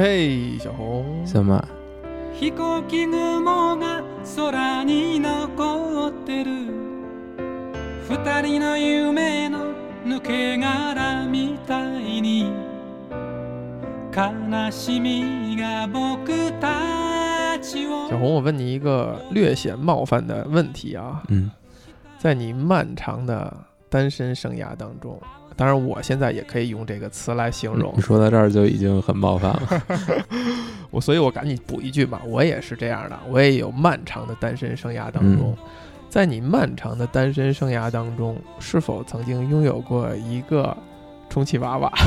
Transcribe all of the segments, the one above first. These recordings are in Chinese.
嘿，小红，小马，飛行機雲が空に残ってる二人の夢の抜け殻みたいに悲しみが僕たちを小红，我问你一个略显冒犯的问题啊，嗯，在你漫长的单身生涯当中， 当然我现在也可以用这个词来形容你，说到这儿就已经很冒犯了。我所以，我赶紧补一句吧，我也是这样的，我也有漫长的单身生涯当中，在你漫长的单身生涯当中，是否曾经拥有过一个充气娃娃？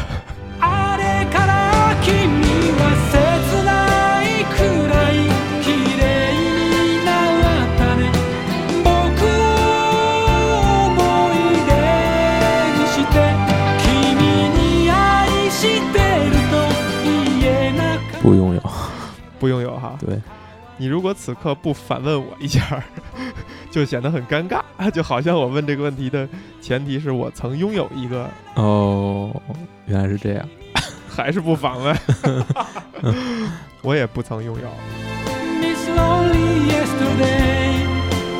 不拥有哈。对，你如果此刻不反问我一下，就显得很尴尬，就好像我问这个问题的前提是我曾拥有一个，哦，原来是这样。还是不反问，我也不曾拥有。 Miss Lonely Yesterday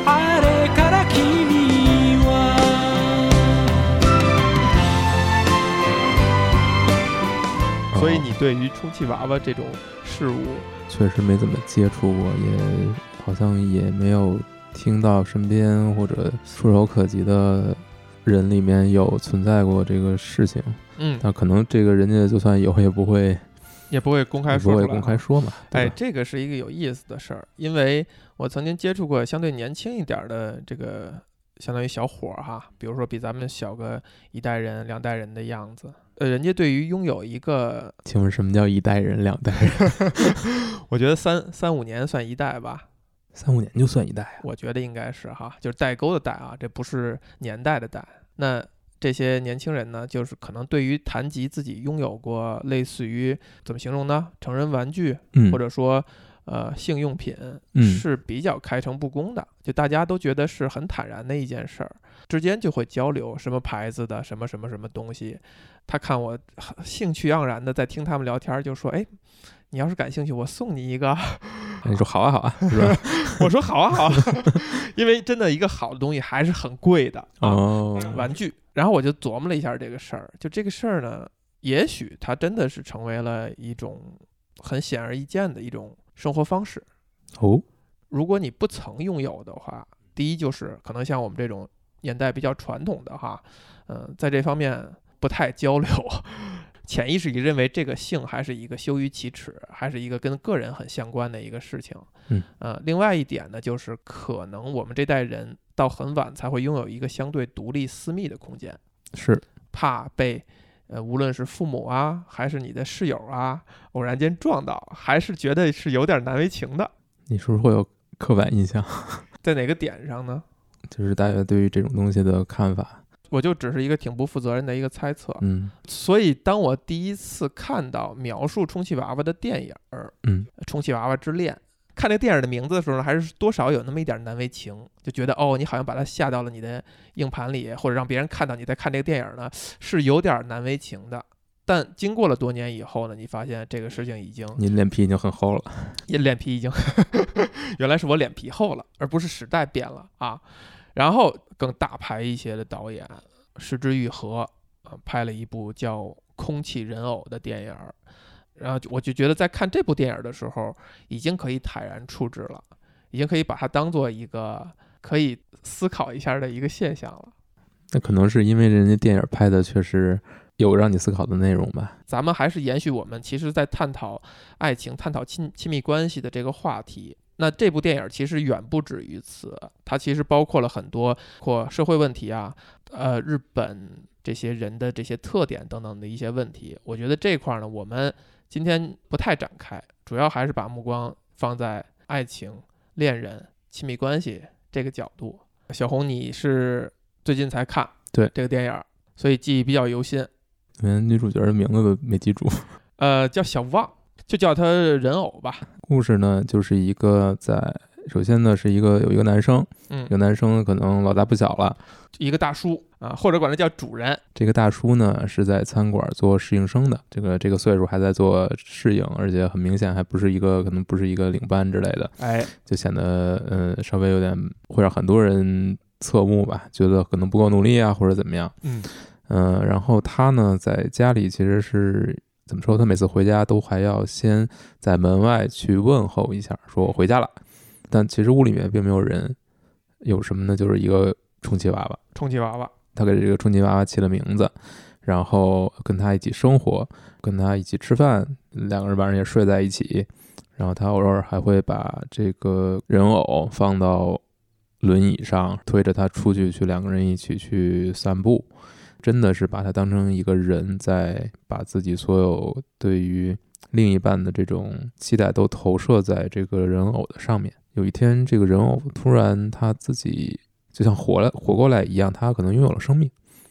あれから君は所以你对于充气娃娃这种事物， 确实没怎么接触过，也好像也没有听到身边或者触手可及的人里面有存在过这个事情。嗯，但可能这个人家就算有，也不会 也不会公开也不会。公开说嘛。对哎，这个是一个有意思的事儿，因为我曾经接触过相对年轻一点儿的这个，相当于小伙儿哈，比如说比咱们小个一代人、两代人的样子。呃，人家对于拥有一个，请问什么叫一代人、两代人？我觉得三三五年算一代吧，三五年就算一代啊？我觉得应该是哈，就是代沟的代啊，这不是年代的代。那这些年轻人呢，就是可能对于谈及自己拥有过类似于怎么形容呢？成人玩具，嗯，或者说呃性用品，嗯是比较开诚布公的，就大家都觉得是很坦然的一件事儿，之间就会交流什么牌子的什么什么什么东西。他看我很兴趣盎然的在听他们聊天儿，就说：“哎，你要是感兴趣，我送你一个。你说好啊好啊，是吧？” 我说：“好啊好啊，因为真的一个好的东西还是很贵的啊。哦，玩具。然后我就琢磨了一下这个事儿，就这个事儿呢，也许它真的是成为了一种很显而易见的一种生活方式。哦，如果你不曾拥有的话，第一就是可能像我们这种年代比较传统的哈，嗯、在这方面不太交流，潜意识里认为这个性还是一个羞于启齿，还是一个跟个人很相关的一个事情。嗯，呃，另外一点呢，就是可能我们这代人到很晚才会拥有一个相对独立私密的空间，是怕被。呃，无论是父母啊，还是你的室友啊，偶然间撞到，还是觉得是有点难为情的。你是不是会有刻板印象？在哪个点上呢？就是大家对于这种东西的看法。我就只是一个挺不负责任的一个猜测。嗯所以，当我第一次看到描述充气娃娃的电影儿嗯，《充气娃娃之恋》，看这个电影的名字的时候呢，还是多少有那么一点难为情，就觉得哦，你好像把它下到了你的硬盘里，或者让别人看到你在看这个电影呢，是有点难为情的。但经过了多年以后呢，你发现这个事情已经你脸皮已经很厚了。也脸皮已经，原来是我脸皮厚了，而不是时代变了啊。然后更大牌一些的导演石之愈合啊，拍了一部叫《空气人偶》的电影儿，然后我就觉得在看这部电影儿的时候，已经可以坦然处之了，已经可以把它当做一个可以思考一下的一个现象了。那可能是因为人家电影拍的确实有让你思考的内容吧。咱们还是延续我们其实在探讨爱情、探讨亲亲密关系的这个话题。那这部电影其实远不止于此，它其实包括了很多或社会问题啊，呃，日本这些人的这些特点等等的一些问题。我觉得这块儿呢，我们今天不太展开，主要还是把目光放在爱情、恋人、亲密关系这个角度。小红，你是最近才看对这个电影儿，所以记忆比较犹新。连女主角的名字都没记住。呃，叫小旺，就叫他人偶吧。故事呢，就是一个在首先呢是一个有一个男生，嗯。这个男生可能老大不小了，一个大叔啊，或者管他叫主人，这个大叔呢是在餐馆做侍应生的，这个这个岁数还在做侍应，而且很明显还不是一个可能不是一个领班之类的，哎，就显得嗯稍微有点会让很多人侧目吧，觉得可能不够努力啊或者怎么样。嗯。嗯、然后他呢在家里其实是怎么说？他每次回家都还要先在门外去问候一下，说我回家了。但其实屋里面并没有人，有什么呢？就是一个充气娃娃。充气娃娃，他给这个充气娃娃起了名字，然后跟他一起生活，跟他一起吃饭，两个人晚上也睡在一起。然后他偶尔还会把这个人偶放到轮椅上，推着他出去，去两个人一起去散步。真的是把他当成一个人，在把自己所有对于另一半的这种期待都投射在这个人偶的上面。有一天，这个人偶突然他自己就像活了活过来一样，他可能拥有了生命，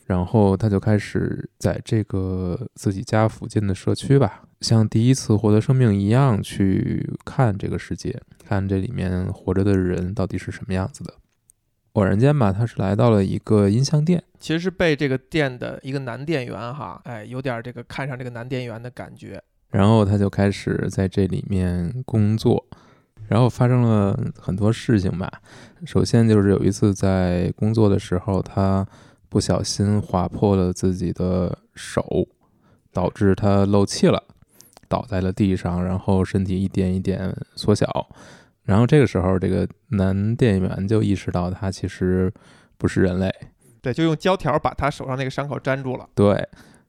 然后他就开始在这个自己家附近的社区吧，像第一次获得生命一样去看这个世界，看这里面活着的人到底是什么样子的。偶然间吧，他是来到了一个音像店，其实是被这个店的一个男店员哈，哎，有点这个看上这个男店员的感觉。然后他就开始在这里面工作，然后发生了很多事情吧。首先就是有一次在工作的时候，他不小心划破了自己的手，导致他漏气了，倒在了地上，然后身体一点一点缩小。然后这个时候，这个男店员就意识到他其实不是人类，对，就用胶条把他手上那个伤口粘住了。对，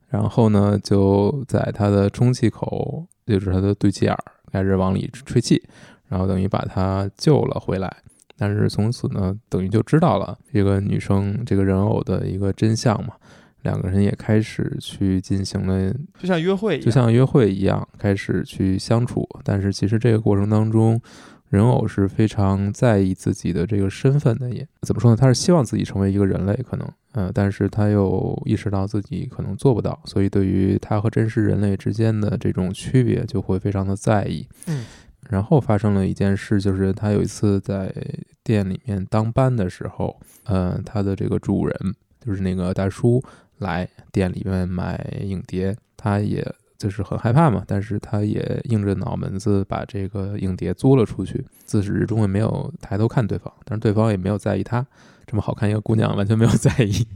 然后呢，就在他的充气口，也就是他的对气眼儿，开始往里吹气，然后等于把他救了回来。但是从此呢，等于就知道了这个女生这个人偶的一个真相嘛。两个人也开始去进行了，就像约会，就像约会一样，开始去相处。但是其实这个过程当中，人偶是非常在意自己的这个身份的，也怎么说呢？他是希望自己成为一个人类，可能，呃，但是他又意识到自己可能做不到，所以对于他和真实人类之间的这种区别，就会非常的在意。嗯，然后发生了一件事，就是他有一次在店里面当班的时候，呃，他的这个主人就是那个大叔来店里面买影碟，他也就是很害怕嘛，但是他也硬着脑门子把这个影碟租了出去，自始至终也没有抬头看对方，但是对方也没有在意他。这么好看一个姑娘，完全没有在意。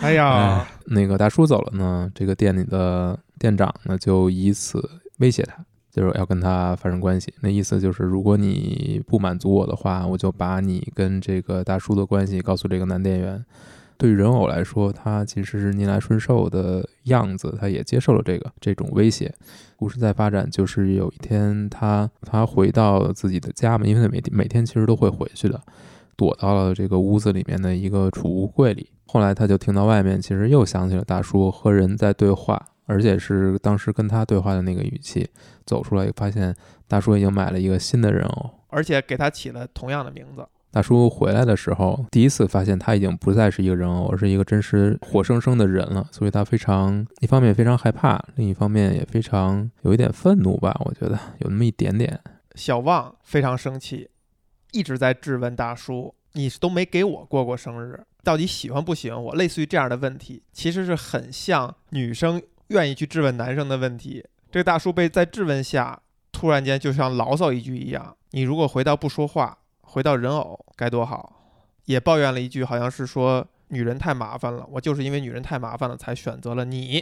哎呀哎，那个大叔走了呢，这个店里的店长呢就以此威胁他，就是要跟他发生关系。那意思就是，如果你不满足我的话，我就把你跟这个大叔的关系告诉这个男店员。对于人偶来说，他其实是逆来顺受的样子，他也接受了这个这种威胁。故事在发展，就是有一天他他回到自己的家嘛，因为他每天每天其实都会回去的，躲到了这个屋子里面的一个储物柜里。后来他就听到外面其实又响起了大叔和人在对话，而且是当时跟他对话的那个语气。走出来发现大叔已经买了一个新的人偶，而且给他起了同样的名字。大叔回来的时候，第一次发现他已经不再是一个人偶，而是一个真实活生生的人了。所以他非常，一方面非常害怕，另一方面也非常有一点愤怒吧。我觉得有那么一点点。小旺非常生气，一直在质问大叔：“你都没给我过过生日，到底喜欢不喜欢我？”类似于这样的问题，其实是很像女生愿意去质问男生的问题。这个大叔被在质问下，突然间就像牢骚一句一样：“你如果回到不说话。”回到人偶该多好，也抱怨了一句，好像是说女人太麻烦了，我就是因为女人太麻烦了才选择了你。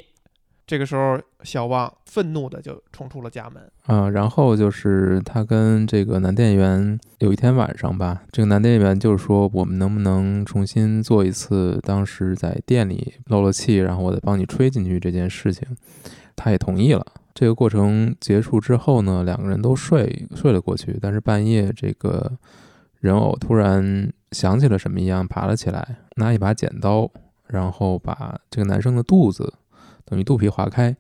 这个时候，小旺愤怒的就冲出了家门。啊、然后就是他跟这个男店员有一天晚上吧，这个男店员就是说，我们能不能重新做一次当时在店里漏了气，然后我再帮你吹进去这件事情，他也同意了。这个过程结束之后呢，两个人都睡睡了过去，但是半夜这个。人偶突然想起了什么一样，爬了起来，拿一把剪刀，然后把这个男生的肚子，等于肚皮划开，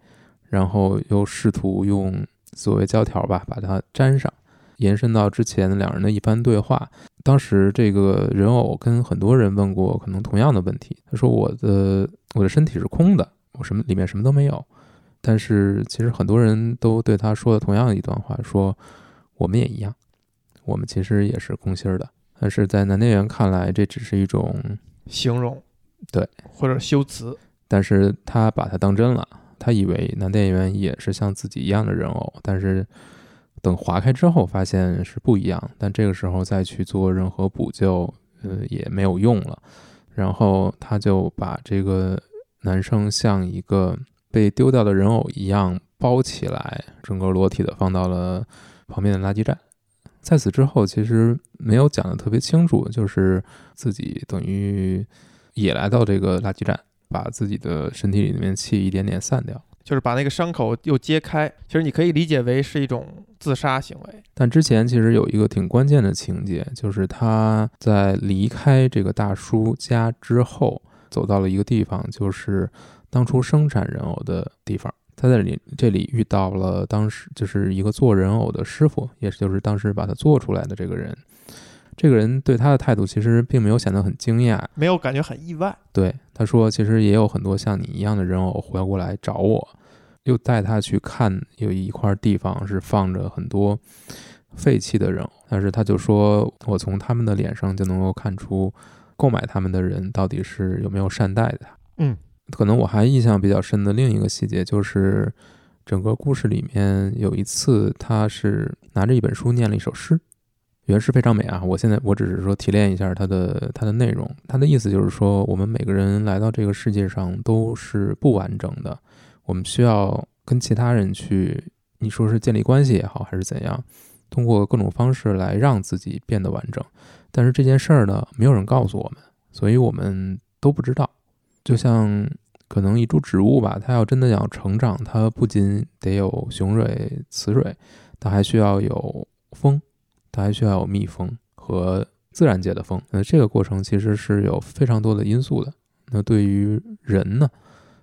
然后又试图用所谓胶条吧把它粘上，延伸到之前两人的一番对话。当时这个人偶跟很多人问过可能同样的问题，他说：“我的我的身体是空的，我什么里面什么都没有。”但是其实很多人都对他说了同样的一段话，说：“我们也一样。”我们其实也是空心儿的。但是在男店员看来，这只是一种，形容对，或者修辞，但是他把它当真了，他以为男店员也是像自己一样的人偶，但是等划开之后发现是不一样，但这个时候再去做任何补救，呃，也没有用了。然后他就把这个男生像一个被丢掉的人偶一样包起来，整个裸体的放到了旁边的垃圾站。在此之后，其实没有讲的特别清楚，就是自己等于也来到这个垃圾站，把自己的身体里面气一点点散掉。就是把那个伤口又揭开。其实你可以理解为是一种自杀行为。但之前其实有一个挺关键的情节，就是他在离开这个大叔家之后，走到了一个地方，就是当初生产人偶的地方。他在里这里遇到了当时就是一个做人偶的师傅，也就是当时把他做出来的这个人。这个人对他的态度其实并没有显得很惊讶，没有感觉很意外。对他说，其实也有很多像你一样的人偶回过来找我，又带他去看有一块地方是放着很多废弃的人偶，但是他就说我从他们的脸上就能够看出购买他们的人到底是有没有善待的。嗯，可能我还印象比较深的另一个细节就是，整个故事里面有一次他是拿着一本书念了一首诗。原诗非常美啊！我现在我只是说提炼一下它的它的内容，它的意思就是说，我们每个人来到这个世界上都是不完整的，我们需要跟其他人去，你说是建立关系也好，还是怎样，通过各种方式来让自己变得完整。但是这件事儿呢，没有人告诉我们，所以我们都不知道。就像可能一株植物吧，它要真的要成长，它不仅得有雄蕊、雌蕊，它还需要有风。它还需要有蜜蜂和自然界的风，那这个过程其实是有非常多的因素的。那对于人呢，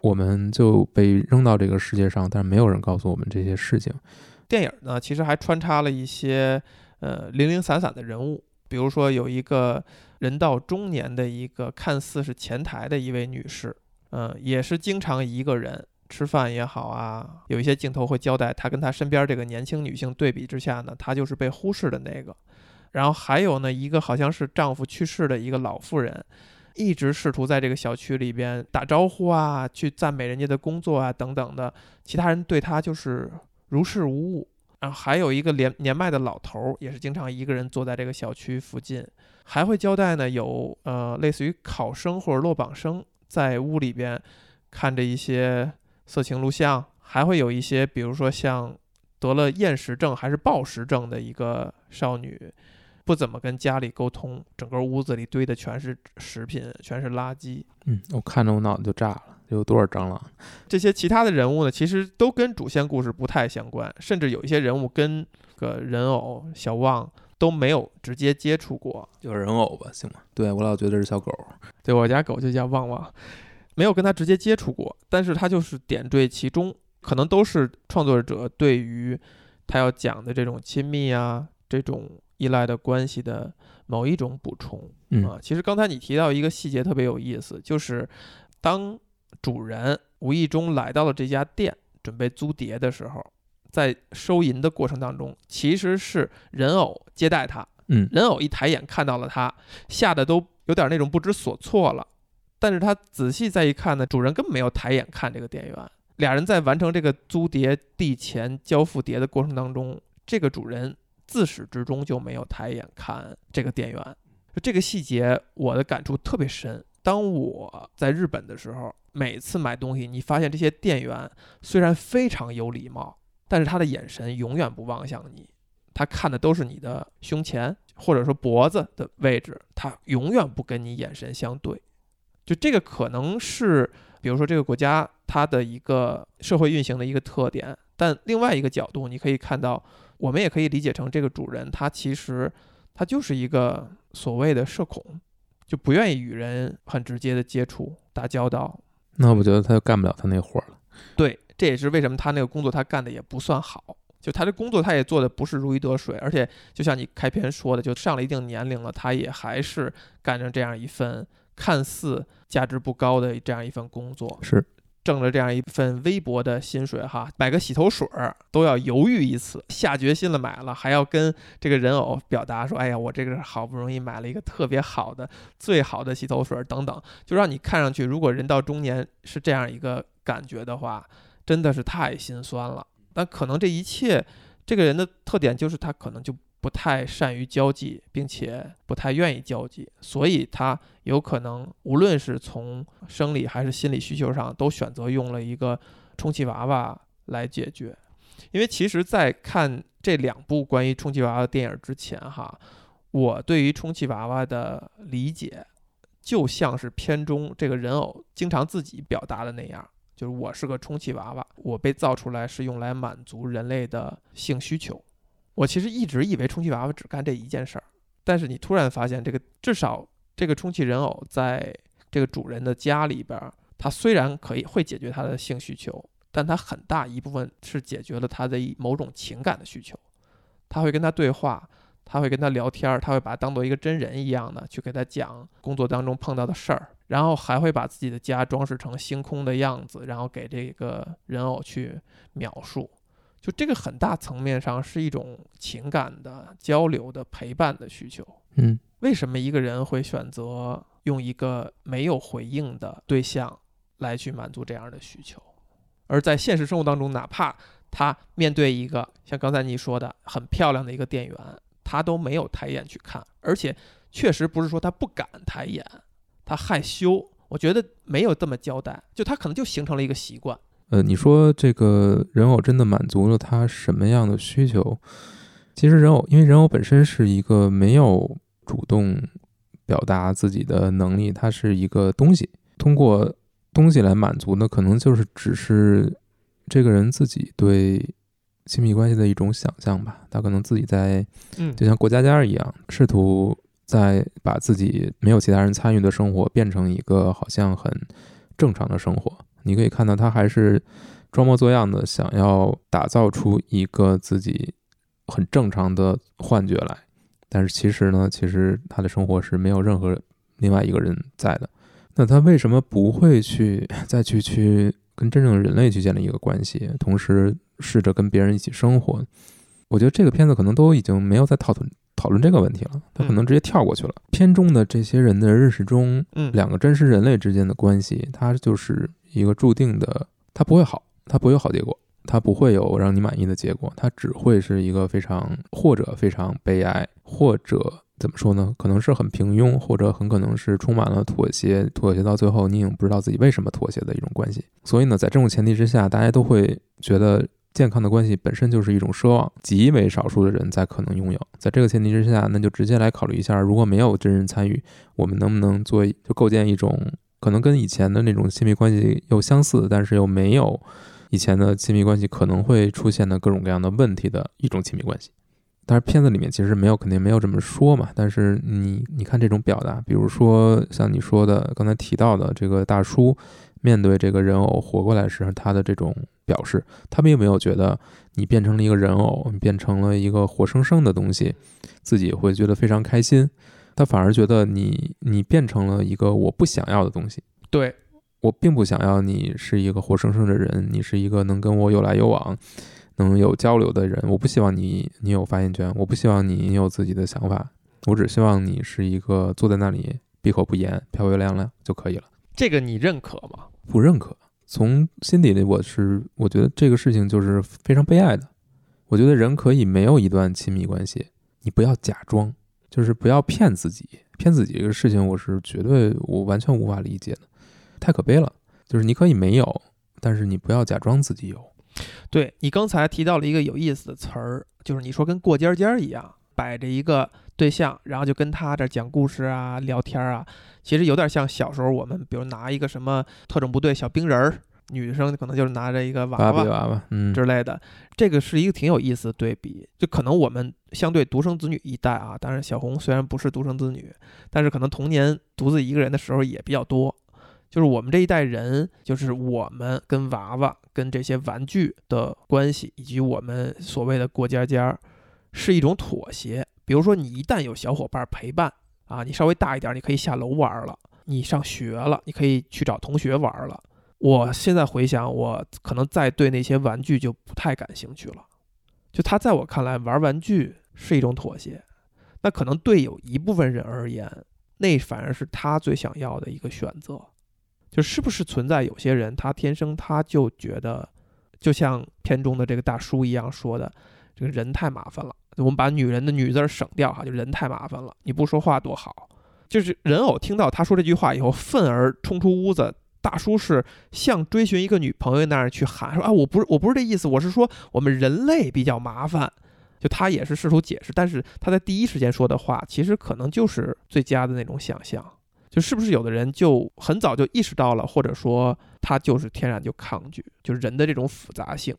我们就被扔到这个世界上，但是没有人告诉我们这些事情。电影呢，其实还穿插了一些呃零零散散的人物，比如说有一个人到中年的一个看似是前台的一位女士，嗯、也是经常一个人。吃饭也好啊，有一些镜头会交代她跟她身边这个年轻女性对比之下呢，她就是被忽视的那个。然后还有呢，一个好像是丈夫去世的一个老妇人，一直试图在这个小区里边打招呼啊，去赞美人家的工作啊等等的，其他人对她就是如视无物。然后还有一个年年迈的老头，也是经常一个人坐在这个小区附近。还会交代呢，有呃类似于考生或者落榜生在屋里边看着一些。色情录像，还会有一些，比如说像得了厌食症还是暴食症的一个少女，不怎么跟家里沟通，整个屋子里堆的全是食品，全是垃圾。嗯，我看着我脑子就炸了，有多少蟑螂？这些其他的人物呢，其实都跟主线故事不太相关，甚至有一些人物跟个人偶小旺都没有直接接触过。就是人偶吧，行吗？对我老觉得是小狗。对我家狗就叫旺旺。没有跟他直接接触过，但是它就是点缀其中，可能都是创作者对于他要讲的这种亲密啊、这种依赖的关系的某一种补充嗯啊。其实刚才你提到一个细节特别有意思，就是当主人无意中来到了这家店，准备租碟的时候，在收银的过程当中，其实是人偶接待他，嗯人偶一抬眼看到了他，吓得都有点那种不知所措了。但是他仔细再一看呢，主人根本没有抬眼看这个店员。俩人在完成这个租碟递钱、交付碟的过程当中，这个主人自始至终就没有抬眼看这个店员。这个细节我的感触特别深。当我在日本的时候，每次买东西，你发现这些店员虽然非常有礼貌，但是他的眼神永远不望向你，他看的都是你的胸前或者说脖子的位置，他永远不跟你眼神相对。就这个可能是，比如说这个国家它的一个社会运行的一个特点，但另外一个角度，你可以看到，我们也可以理解成这个主人他其实他就是一个所谓的社恐，就不愿意与人很直接的接触打交道。那我觉得他就干不了他那活儿了。对，这也是为什么他那个工作他干的也不算好。就他的工作，他也做的不是如鱼得水，而且就像你开篇说的，就上了一定年龄了，他也还是干着这样一份看似价值不高的这样一份工作。是，挣了这样一份微薄的薪水哈，买个洗头水儿都要犹豫一次，下决心了买了，还要跟这个人偶表达说：“哎呀，我这个好不容易买了一个特别好的、最好的洗头水儿等等。”就让你看上去，如果人到中年是这样一个感觉的话，真的是太心酸了。但可能这一切，这个人的特点就是他可能就不太善于交际，并且不太愿意交际，所以他有可能无论是从生理还是心理需求上，都选择用了一个充气娃娃来解决。因为其实，在看这两部关于充气娃娃的电影之前，哈，我对于充气娃娃的理解，就像是片中这个人偶经常自己表达的那样，就是我是个充气娃娃，我被造出来是用来满足人类的性需求。我其实一直以为充气娃娃只干这一件事儿，但是你突然发现，这个至少这个充气人偶在这个主人的家里边，它虽然可以会解决他的性需求，但它很大一部分是解决了他的某种情感的需求。他会跟他对话，他会跟他聊天儿，他会把他当做一个真人一样的去给他讲工作当中碰到的事儿，然后还会把自己的家装饰成星空的样子，然后给这个人偶去描述。就这个很大层面上是一种情感的交流的陪伴的需求。嗯为什么一个人会选择用一个没有回应的对象来去满足这样的需求？而在现实生活当中，哪怕他面对一个像刚才你说的很漂亮的一个店员，他都没有抬眼去看，而且确实不是说他不敢抬眼，他害羞。我觉得没有这么交代，就他可能就形成了一个习惯。呃，你说这个人偶真的满足了他什么样的需求？其实人偶，因为人偶本身是一个没有主动表达自己的能力，它是一个东西，通过东西来满足的，可能就是只是这个人自己对亲密关系的一种想象吧。他可能自己在嗯就像过家家一样，试图在把自己没有其他人参与的生活变成一个好像很正常的生活。你可以看到，他还是装模作样的想要打造出一个自己很正常的幻觉来，但是其实呢，其实他的生活是没有任何另外一个人在的。那他为什么不会去 再去去跟真正的人类去建立一个关系，同时试着跟别人一起生活？我觉得这个片子可能都已经没有在讨论讨论这个问题了，他可能直接跳过去了。片中的这些人的认识中，嗯，两个真实人类之间的关系，它就是一个注定的，它不会好，它不会有好结果，它不会有让你满意的结果，它只会是一个非常或者非常悲哀，或者怎么说呢？可能是很平庸，或者很可能是充满了妥协，妥协到最后你已经不知道自己为什么妥协的一种关系。所以呢，在这种前提之下，大家都会觉得。健康的关系本身就是一种奢望，极为少数的人才可能拥有。在这个前提之下，那就直接来考虑一下，如果没有真人参与，我们能不能做就构建一种可能跟以前的那种亲密关系又相似，但是又没有以前的亲密关系可能会出现的各种各样的问题的一种亲密关系。但是片子里面其实没有，肯定没有这么说嘛。但是你你看这种表达，比如说像你说的刚才提到的这个大叔面对这个人偶活过来时，他的这种表示，他并没有觉得你变成了一个人偶，你变成了一个活生生的东西，自己会觉得非常开心。他反而觉得你你变成了一个我不想要的东西。对，我并不想要你是一个活生生的人，你是一个能跟我有来有往、能有交流的人。我不希望你你有发言权，我不希望你你有自己的想法，我只希望你是一个坐在那里闭口不言、漂漂亮亮就可以了。这个你认可吗？不认可，从心底里我是我觉得这个事情就是非常悲哀的。我觉得人可以没有一段亲密关系，你不要假装，就是不要骗自己。骗自己这个事情，我是绝对我完全无法理解的，太可悲了。就是你可以没有，但是你不要假装自己有。对你刚才提到了一个有意思的词儿，就是你说跟过家家一样，摆着一个对象，然后就跟他这讲故事啊、聊天啊，其实有点像小时候我们，比如拿一个什么特种部队小兵人儿，女生可能就是拿着一个娃娃娃娃，嗯，之类的，这个是一个挺有意思的对比。就可能我们相对独生子女一代啊，当然小红虽然不是独生子女，但是可能童年独自一个人的时候也比较多。就是我们这一代人，就是我们跟娃娃、跟这些玩具的关系，以及我们所谓的过家家，是一种妥协。比如说，你一旦有小伙伴陪伴啊，你稍微大一点，你可以下楼玩了；你上学了，你可以去找同学玩了。我现在回想，我可能再对那些玩具就不太感兴趣了。就他在我看来，玩玩具是一种妥协，那可能对有一部分人而言，那反而是他最想要的一个选择。就是不是存在有些人，他天生他就觉得，就像片中的这个大叔一样说的，这个人太麻烦了。我们把女人的女字省掉哈，就人太麻烦了，你不说话多好。就是人偶听到他说这句话以后，愤而冲出屋子。大叔是像追寻一个女朋友那样去喊说啊，我不是我不是这意思，我是说我们人类比较麻烦。就他也是试图解释，但是他在第一时间说的话，其实可能就是最佳的那种想象。就是不是有的人就很早就意识到了，或者说他就是天然就抗拒，就是人的这种复杂性，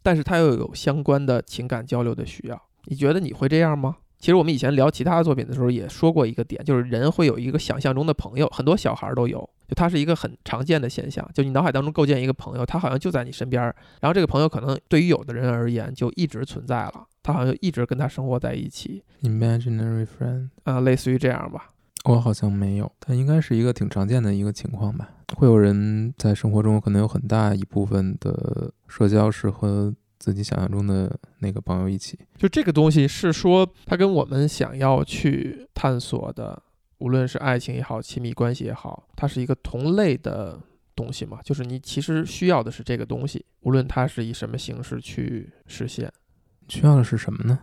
但是他又有相关的情感交流的需要。你觉得你会这样吗？其实我们以前聊其他作品的时候也说过一个点，就是人会有一个想象中的朋友，很多小孩都有，就它是一个很常见的现象。就你脑海当中构建一个朋友，他好像就在你身边，然后这个朋友可能对于有的人而言就一直存在了，他好像就一直跟他生活在一起，Imaginary friend，啊、类似于这样吧。我好像没有，但应该是一个挺常见的一个情况吧。会有人在生活中可能有很大一部分的社交是和自己想象中的那个朋友一起。就这个东西是说，它跟我们想要去探索的，无论是爱情也好，亲密关系也好，它是一个同类的东西嘛。就是你其实需要的是这个东西，无论它是以什么形式去实现，需要的是什么呢？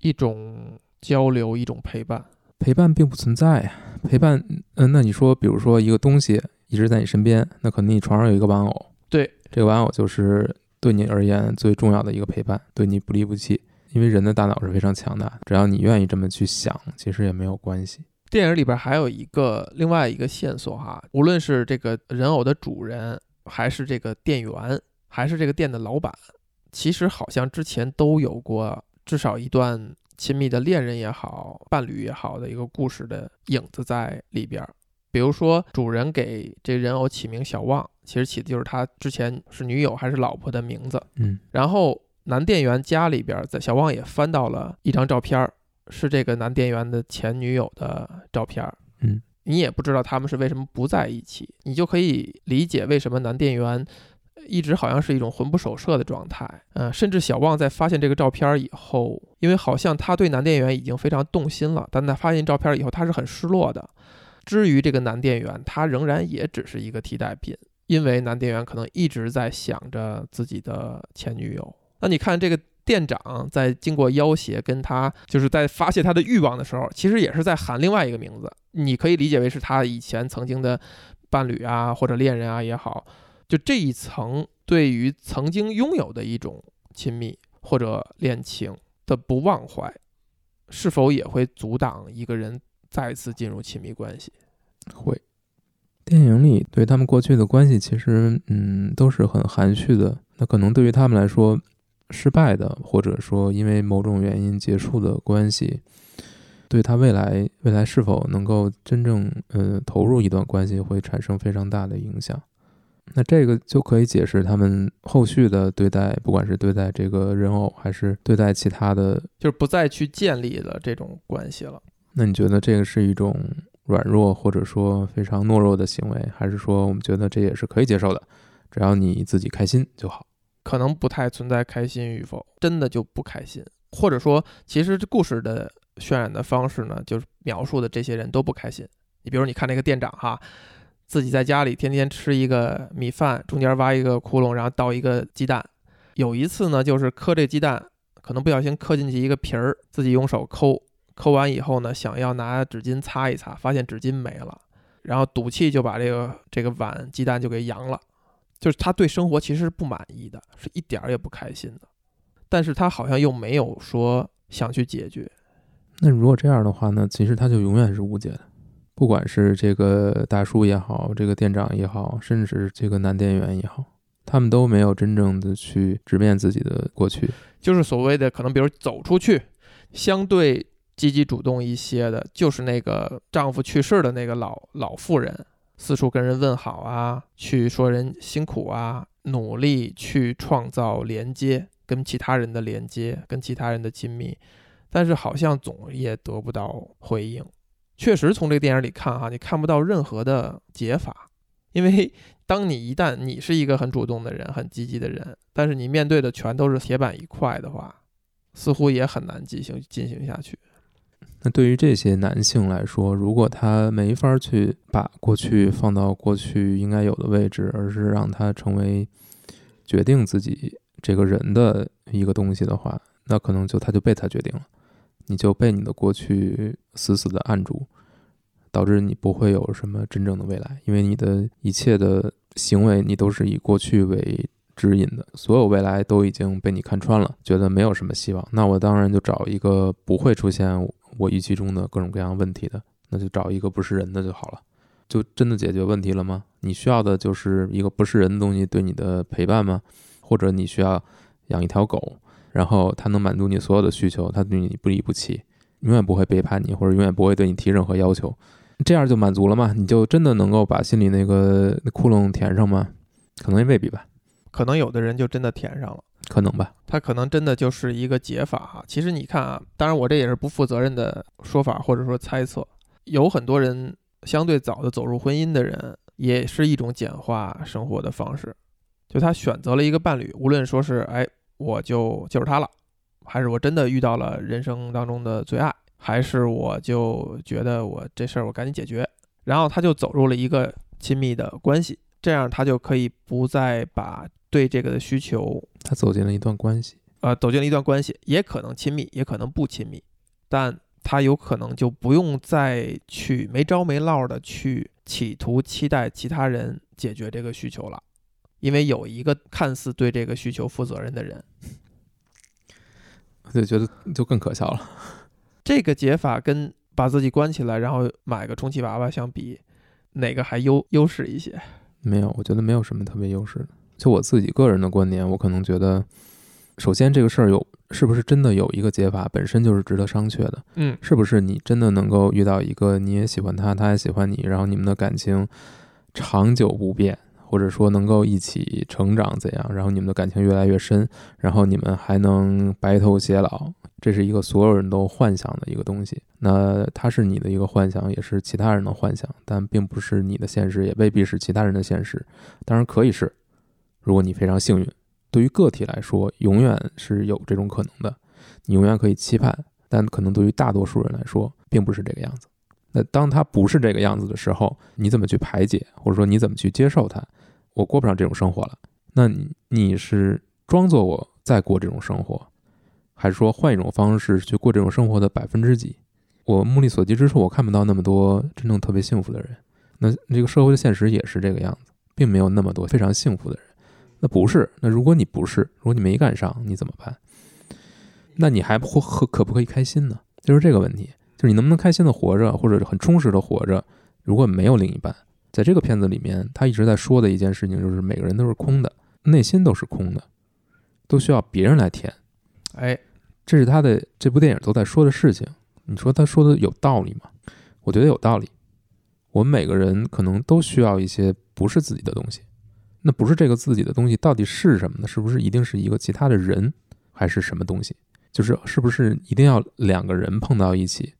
一种交流，一种陪伴。陪伴并不存在呀。陪伴，嗯、那你说，比如说一个东西一直在你身边，那可能你床上有一个玩偶，对，这个玩偶就是对你而言最重要的一个陪伴，对你不离不弃。因为人的大脑是非常强大，只要你愿意这么去想，其实也没有关系。电影里边还有一个另外一个线索哈，无论是这个人偶的主人，还是这个店员，还是这个店的老板，其实好像之前都有过至少一段亲密的恋人也好，伴侣也好的一个故事的影子在里边儿。比如说，主人给这人偶起名小旺，其实起的就是他之前是女友还是老婆的名字。嗯然后男店员家里边，在小旺也翻到了一张照片儿，是这个男店员的前女友的照片儿。嗯，你也不知道他们是为什么不在一起，你就可以理解为什么男店员一直好像是一种魂不守舍的状态。嗯、甚至小旺在发现这个照片以后，因为好像他对男店员已经非常动心了，但在发现照片以后，他是很失落的。至于这个男店员，他仍然也只是一个替代品，因为男店员可能一直在想着自己的前女友。那你看这个店长在经过要挟跟他，就是在发泄他的欲望的时候，其实也是在喊另外一个名字。你可以理解为是他以前曾经的伴侣啊，或者恋人啊也好，就这一层对于曾经拥有的一种亲密或者恋情的不忘怀，是否也会阻挡一个人再次进入亲密关系？会。电影里对他们过去的关系，其实嗯都是很含蓄的。那可能对于他们来说，失败的或者说因为某种原因结束的关系，对他未来未来是否能够真正呃投入一段关系，会产生非常大的影响。那这个就可以解释他们后续的对待，不管是对待这个人偶，还是对待其他的。就是不再去建立了这种关系了。那你觉得这个是一种软弱，或者说非常懦弱的行为，还是说我们觉得这也是可以接受的，只要你自己开心就好？可能不太存在开心与否，真的就不开心，或者说，其实这故事的渲染的方式呢，就是描述的这些人都不开心。你比如你看那个店长哈，自己在家里天天吃一个米饭，中间挖一个窟窿，然后倒一个鸡蛋。有一次呢，就是磕这鸡蛋，可能不小心磕进去一个皮儿，自己用手抠，抠完以后呢，想要拿纸巾擦一擦，发现纸巾没了，然后赌气就把这个这个碗鸡蛋就给扬了。就是他对生活其实是不满意的，是一点儿也不开心的，但是他好像又没有说想去解决。那如果这样的话呢，其实他就永远是无解的，不管是这个大叔也好，这个店长也好，甚至这个男店员也好，他们都没有真正的去直面自己的过去。就是所谓的可能，比如走出去，相对积极主动一些的，就是那个丈夫去世的那个老老妇人，四处跟人问好啊，去说人辛苦啊，努力去创造连接，跟其他人的连接，跟其他人的亲密，但是好像总也得不到回应。确实，从这个电影里看哈，你看不到任何的解法，因为 当你一旦你是一个很主动的人、很积极的人，但是你面对的全都是铁板一块的话，似乎也很难进行进行下去。那对于这些男性来说，如果他没法去把过去放到过去应该有的位置，而是让他成为决定自己这个人的一个东西的话，那可能就他就被他决定了，你就被你的过去死死的按住，导致你不会有什么真正的未来，因为你的一切的行为你都是以过去为指引的，所有未来都已经被你看穿了，觉得没有什么希望。那我当然就找一个不会出现我预期中的各种各样问题的，那就找一个不是人的就好了。就真的解决问题了吗？你需要的就是一个不是人的东西对你的陪伴吗？或者你需要养一条狗，然后他能满足你所有的需求，他对你不离不弃，永远不会背叛你，或者永远不会对你提任何要求，这样就满足了吗？你就真的能够把心里那个窟窿填上吗？可能也未必吧，可能有的人就真的填上了。可能吧。他可能真的就是一个解法哈。其实你看啊，当然我这也是不负责任的说法或者说猜测，有很多人相对早的走入婚姻的人，也是一种简化生活的方式。就他选择了一个伴侣，无论说是哎我就就是他了，还是我真的遇到了人生当中的最爱，还是我就觉得我这事儿我赶紧解决，然后他就走入了一个亲密的关系，这样他就可以不再把对这个的需求他走进了一段关系，呃，走进了一段关系，也可能亲密，也可能不亲密，但他有可能就不用再去没招没落的去企图期待其他人解决这个需求了，因为有一个看似对这个需求负责任的人。我就觉得就更可笑了。这个解法跟把自己关起来，然后买个充气娃娃相比，哪个还优优势一些？没有，我觉得没有什么特别优势的。就我自己个人的观点，我可能觉得，首先这个事儿有是不是真的有一个解法，本身就是值得商榷的。嗯，是不是你真的能够遇到一个你也喜欢他，他也喜欢你，然后你们的感情长久不变，或者说能够一起成长怎样，然后你们的感情越来越深，然后你们还能白头偕老，这是一个所有人都幻想的一个东西。那它是你的一个幻想，也是其他人的幻想，但并不是你的现实，也未必是其他人的现实。当然可以是，如果你非常幸运。对于个体来说，永远是有这种可能的，你永远可以期盼，但可能对于大多数人来说，并不是这个样子。那当他不是这个样子的时候，你怎么去排解，或者说你怎么去接受它？我过不上这种生活了，那你你是装作我在过这种生活，还是说换一种方式去过这种生活的百分之几？我目力所及之处，我看不到那么多真正特别幸福的人。那这个社会的现实也是这个样子，并没有那么多非常幸福的人。那不是，那如果你不是，如果你没赶上，你怎么办？那你还不可可不可以开心呢？就是这个问题，就是你能不能开心的活着，或者很充实的活着？如果没有另一半，在这个片子里面，他一直在说的一件事情就是每个人都是空的，内心都是空的，都需要别人来填。哎，这是他的这部电影都在说的事情。你说他说的有道理吗？我觉得有道理。我们每个人可能都需要一些不是自己的东西。那不是这个自己的东西到底是什么呢？是不是一定是一个其他的人，还是什么东西？就是是不是一定要两个人碰到一起，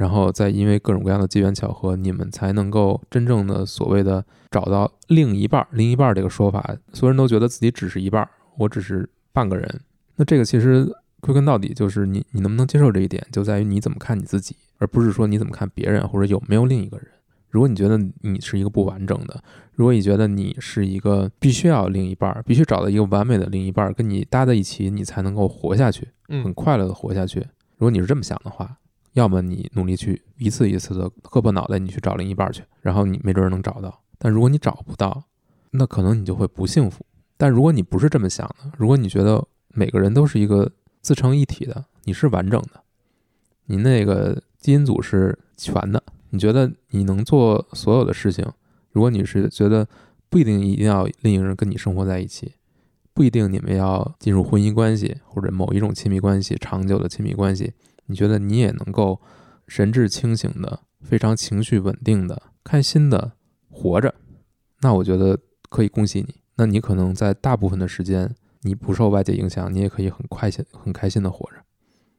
然后再因为各种各样的机缘巧合，你们才能够真正的所谓的找到另一半儿？另一半儿这个说法，所有人都觉得自己只是一半儿，我只是半个人。那这个其实归根到底就是你你能不能接受这一点，就在于你怎么看你自己，而不是说你怎么看别人，或者有没有另一个人。如果你觉得你是一个不完整的，如果你觉得你是一个必须要另一半儿，必须找到一个完美的另一半儿跟你搭在一起，你才能够活下去，很嗯，快乐的活下去。如果你是这么想的话，要么你努力去一次一次的磕破脑袋，你去找另一半去，然后你没准能找到。但如果你找不到，那可能你就会不幸福。但如果你不是这么想的，如果你觉得每个人都是一个自成一体的，你是完整的，你那个基因组是全的，你觉得你能做所有的事情。如果你是觉得不一定一定要另一个人跟你生活在一起，不一定你们要进入婚姻关系或者某一种亲密关系、长久的亲密关系，你觉得你也能够神志清醒的、非常情绪稳定的、开心的活着，那我觉得可以恭喜你。那你可能在大部分的时间，你不受外界影响，你也可以很快心、很开心的活着。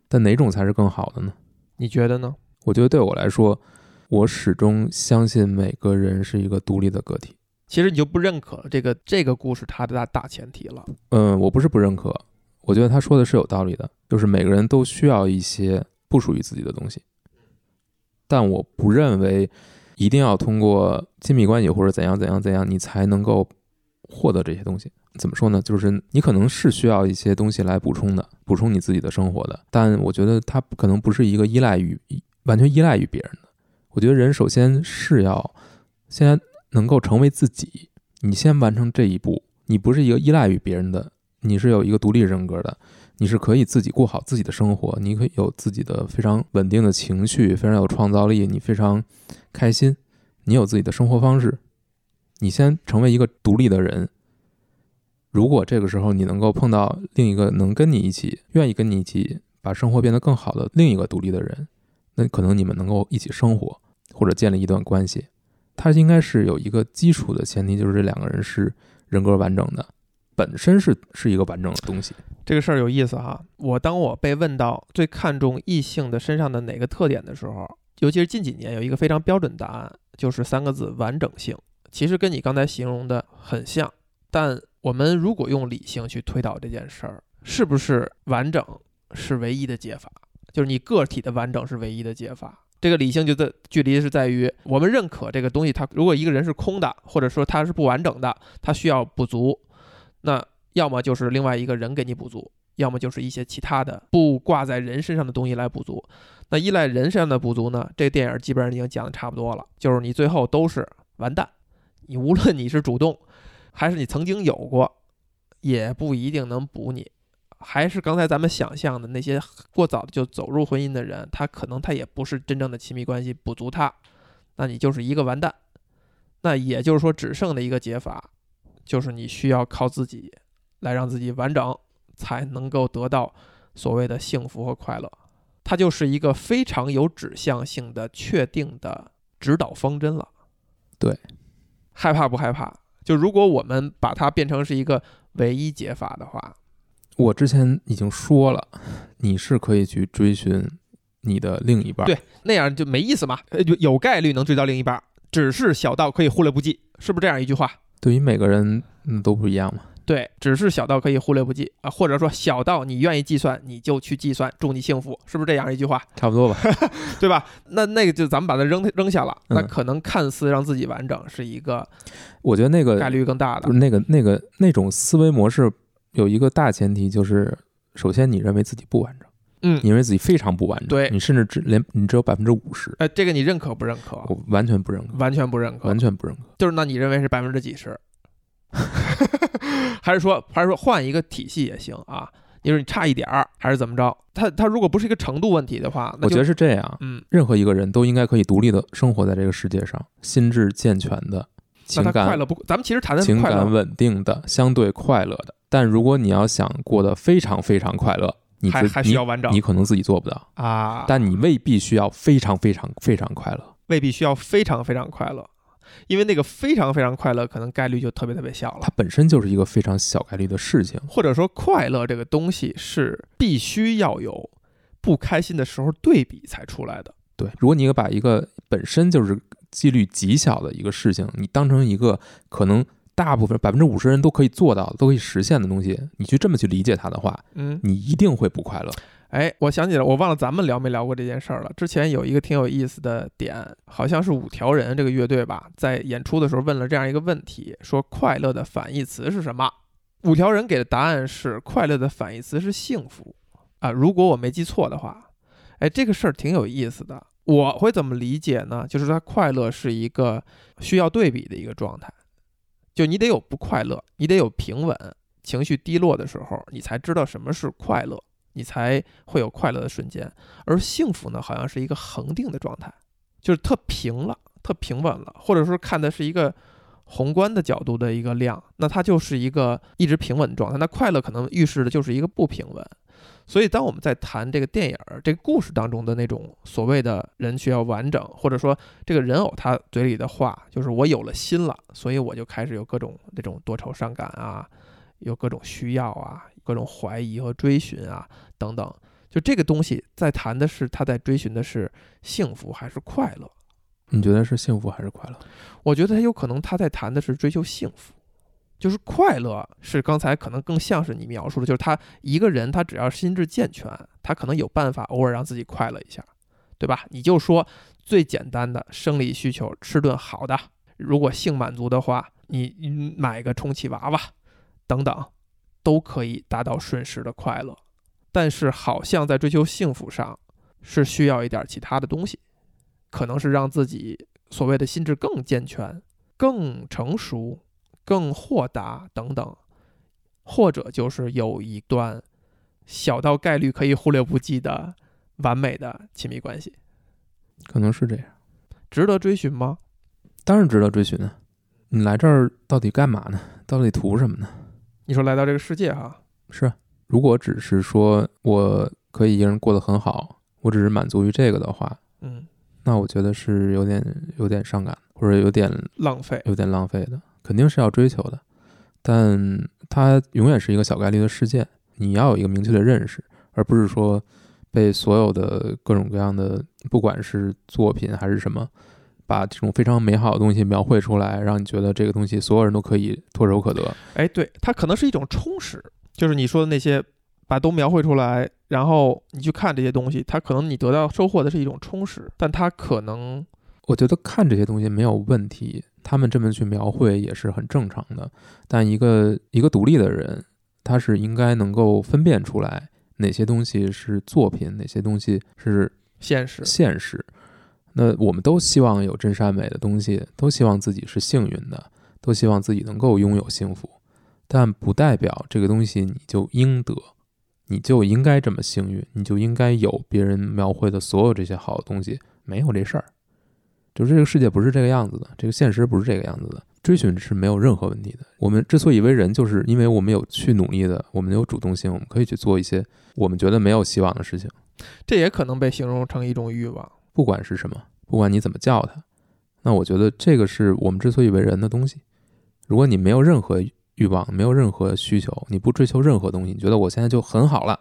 但哪种才是更好的呢？你觉得呢？我觉得对我来说，我始终相信每个人是一个独立的个体。其实你就不认可这个这个故事它的大大前提了。嗯，我不是不认可，我觉得他说的是有道理的，就是每个人都需要一些不属于自己的东西，但我不认为一定要通过亲密关系或者怎样怎样怎样，你才能够获得这些东西。怎么说呢？就是你可能是需要一些东西来补充的，补充你自己的生活的，但我觉得它可能不是一个依赖于完全依赖于别人的。我觉得人首先是要先能够成为自己，你先完成这一步，你不是一个依赖于别人的，你是有一个独立人格的，你是可以自己过好自己的生活，你可以有自己的非常稳定的情绪，非常有创造力，你非常开心，你有自己的生活方式，你先成为一个独立的人。如果这个时候你能够碰到另一个能跟你一起、愿意跟你一起把生活变得更好的另一个独立的人，那可能你们能够一起生活或者建立一段关系。它应该是有一个基础的前提，就是这两个人是人格完整的，本身是是一个完整的东西。这个事儿有意思哈。我当我被问到最看重异性的身上的哪个特点的时候，尤其是近几年有一个非常标准答案，就是三个字：完整性。其实跟你刚才形容的很像，但我们如果用理性去推导这件事儿，是不是完整是唯一的解法？就是你个体的完整是唯一的解法。这个理性就在距离是在于，我们认可这个东西，它如果一个人是空的，或者说他是不完整的，他需要补足，那要么就是另外一个人给你补足，要么就是一些其他的不挂在人身上的东西来补足。那依赖人身上的补足呢？这电影基本上已经讲的差不多了，就是你最后都是完蛋，你无论你是主动，还是你曾经有过，也不一定能补你。还是刚才咱们想象的那些过早的就走入婚姻的人，他可能他也不是真正的亲密关系补足他，那你就是一个完蛋。那也就是说，只剩的一个解法，就是你需要靠自己来让自己完整，才能够得到所谓的幸福和快乐。它就是一个非常有指向性的、确定的指导方针了。对，害怕不害怕？就如果我们把它变成是一个唯一解法的话，我之前已经说了，你是可以去追寻你的另一半。对，那样就没意思嘛。呃，就有概率能追到另一半，只是小到可以忽略不计，是不是这样一句话？对于每个人嗯都不一样嘛。对，只是小到可以忽略不计啊，或者说小到你愿意计算，你就去计算，祝你幸福，是不是这样一句话？差不多吧。对吧？那那个就咱们把它扔扔下了，那嗯可能看似让自己完整是一个我觉得那个概率更大的不是。那个那个那种思维模式有一个大前提，就是首先你认为自己不完整，嗯你，认为自己非常不完整，对你甚至只连你只有百分之五十，呃，这个你认可不认可？我完全不认可，完全不认可，完全不认可。就是那你认为是百分之几十？还是说还是说换一个体系也行啊？你说你差一点儿，还是怎么着？他他如果不是一个程度问题的话，那我觉得是这样，嗯，任何一个人都应该可以独立的生活在这个世界上，心智健全的，情感快乐不？咱们其实谈的情感稳定的，相对快乐的。但如果你要想过得非常非常快乐，你还还需要完整你，你可能自己做不到，啊，但你未必需要非常非常非常快乐。未必需要非常非常快乐，因为那个非常非常快乐可能概率就特别特别小了它。本身就是一个非常小概率的事情。或者说，快乐这个东西是必须要有不开心的时候对比才出来的。对，如果你把一个本身就是几率极小的一个事情，你当成一个可能大部分百分之五十人都可以做到、都可以实现的东西，你去这么去理解它的话，嗯，你一定会不快乐。哎，我想起来，我忘了咱们聊没聊过这件事儿了。之前有一个挺有意思的点，好像是五条人这个乐队吧，在演出的时候问了这样一个问题，说快乐的反义词是什么？五条人给的答案是快乐的反义词是幸福啊，如果我没记错的话。哎，这个事儿挺有意思的。我会怎么理解呢？就是说，快乐是一个需要对比的一个状态，就你得有不快乐，你得有平稳，情绪低落的时候，你才知道什么是快乐。你才会有快乐的瞬间。而幸福呢，好像是一个恒定的状态，就是特平了，特平稳了，或者说看的是一个宏观的角度的一个量，那它就是一个一直平稳的状态。那快乐可能预示的就是一个不平稳。所以，当我们在谈这个电影儿、这个故事当中的那种所谓的人需要完整，或者说这个人偶他嘴里的话，就是我有了心了，所以我就开始有各种这种多愁善感啊，有各种需要啊，各种怀疑和追寻啊，等等。就这个东西在谈的是他在追寻的是幸福还是快乐？你觉得是幸福还是快乐？我觉得他有可能他在谈的是追求幸福，就是快乐是刚才可能更像是你描述的，就是他一个人他只要心智健全，他可能有办法偶尔让自己快乐一下，对吧？你就说最简单的生理需求，吃顿好的，如果性满足的话，你买个充气娃娃等等，都可以达到瞬时的快乐。但是好像在追求幸福上，是需要一点其他的东西，可能是让自己所谓的心智更健全、更成熟、更豁达等等，或者就是有一段小到概率可以忽略不计的完美的亲密关系，可能是这样，值得追寻吗？当然值得追寻啊！你来这儿到底干嘛呢？到底图什么呢？你说来到这个世界哈，是啊，如果只是说我可以一个人过得很好，我只是满足于这个的话，嗯，那我觉得是有点有点伤感，或者有点浪费，有点浪费的，肯定是要追求的，但它永远是一个小概率的事件，你要有一个明确的认识，而不是说被所有的各种各样的，不管是作品还是什么，把这种非常美好的东西描绘出来，让你觉得这个东西所有人都可以唾手可得。哎，对，它可能是一种充实，就是你说的那些，把都描绘出来，然后你去看这些东西，它可能你得到收获的是一种充实，但它可能我觉得看这些东西没有问题，他们这么去描绘也是很正常的。但一个一个独立的人，他是应该能够分辨出来哪些东西是作品，哪些东西是现实。现实。那我们都希望有真善美的东西，都希望自己是幸运的，都希望自己能够拥有幸福，但不代表这个东西你就应得，你就应该这么幸运，你就应该有别人描绘的所有这些好的东西，没有这事儿。就是这个世界不是这个样子的，这个现实不是这个样子的，追寻是没有任何问题的。我们之所以为人，就是因为我们有去努力的，我们有主动性，我们可以去做一些我们觉得没有希望的事情。这也可能被形容成一种欲望。不管是什么，不管你怎么叫它，那我觉得这个是我们之所以为人的东西。如果你没有任何欲望，没有任何需求，你不追求任何东西，你觉得我现在就很好了，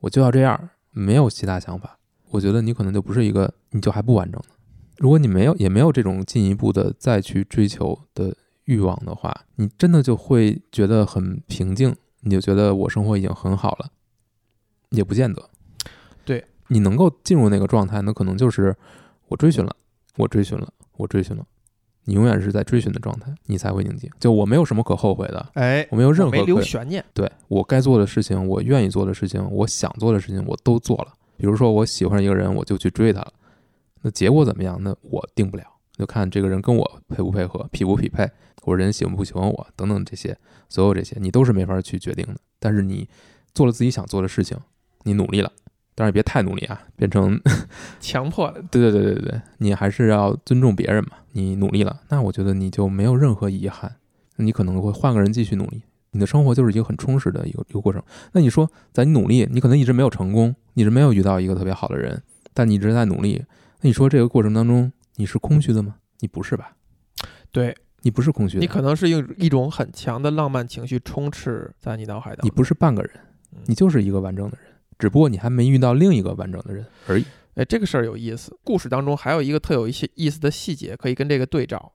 我就要这样，没有其他想法，我觉得你可能就不是一个，你就还不完整呢。如果你没有，也没有这种进一步的再去追求的欲望的话，你真的就会觉得很平静，你就觉得我生活已经很好了，也不见得。对你能够进入那个状态，那可能就是我追寻了，我追寻了，我追寻了。你永远是在追寻的状态，你才会宁静。就我没有什么可后悔的，哎，我没有任何没留悬念。对我该做的事情，我愿意做的事情，我想做的事情，我都做了。比如说我喜欢一个人，我就去追他了，那结果怎么样？那我定不了，就看这个人跟我配不配合，匹不匹配，或者人喜欢不喜欢我等等这些，所有这些你都是没法去决定的。但是你做了自己想做的事情，你努力了，当然别太努力啊，变成 强迫的，对对对对对，你还是要尊重别人嘛。你努力了，那我觉得你就没有任何遗憾。你可能会换个人继续努力，你的生活就是一个很充实的一个一个过程。那你说，在你努力，你可能一直没有成功，你是没有遇到一个特别好的人，但你一直在努力。那你说这个过程当中，你是空虚的吗？你不是吧？对你不是空虚的，你可能是用一种很强的浪漫情绪充斥在你脑海当中。你不是半个人嗯，你就是一个完整的人，只不过你还没遇到另一个完整的人而已。哎，这个事儿有意思。故事当中还有一个特有一些意思的细节，可以跟这个对照，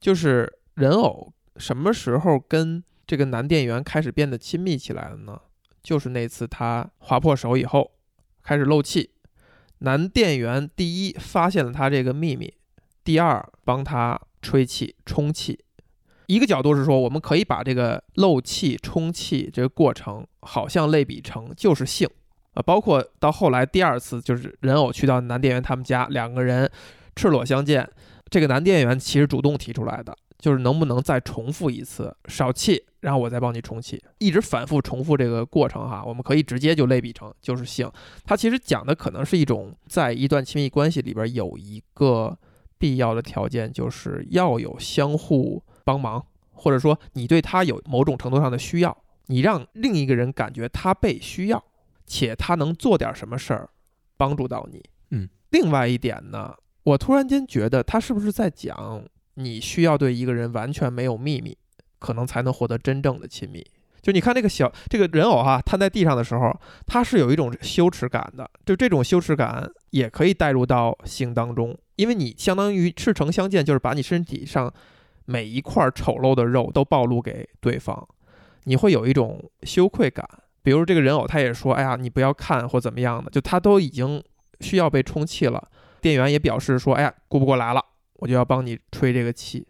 就是人偶什么时候跟这个男店员开始变得亲密起来了呢？就是那次他划破手以后，开始漏气。男店员第一发现了他这个秘密，第二帮他吹气、充气。一个角度是说，我们可以把这个漏气、充气这个过程，好像类比成就是性。啊，包括到后来第二次，就是人偶去到男店员他们家，两个人赤裸相见。这个男店员其实主动提出来的，就是能不能再重复一次，少气，然后我再帮你重气，一直反复重复这个过程哈。我们可以直接就类比成就是性。它其实讲的可能是一种在一段亲密关系里边有一个必要的条件，就是要有相互帮忙，或者说你对他有某种程度上的需要，你让另一个人感觉他被需要。且他能做点什么事儿帮助到你。嗯，另外一点呢，我突然间觉得他是不是在讲你需要对一个人完全没有秘密，可能才能获得真正的亲密。就你看这个小这个人偶哈、瘫在地上的时候，他是有一种羞耻感的。就这种羞耻感也可以带入到性当中，因为你相当于赤诚相见，就是把你身体上每一块丑陋的肉都暴露给对方，你会有一种羞愧感。比如这个人偶，他也说：“哎呀，你不要看或怎么样的。”就他都已经需要被充气了，店员也表示说：“哎呀，顾不过来了，我就要帮你吹这个气。”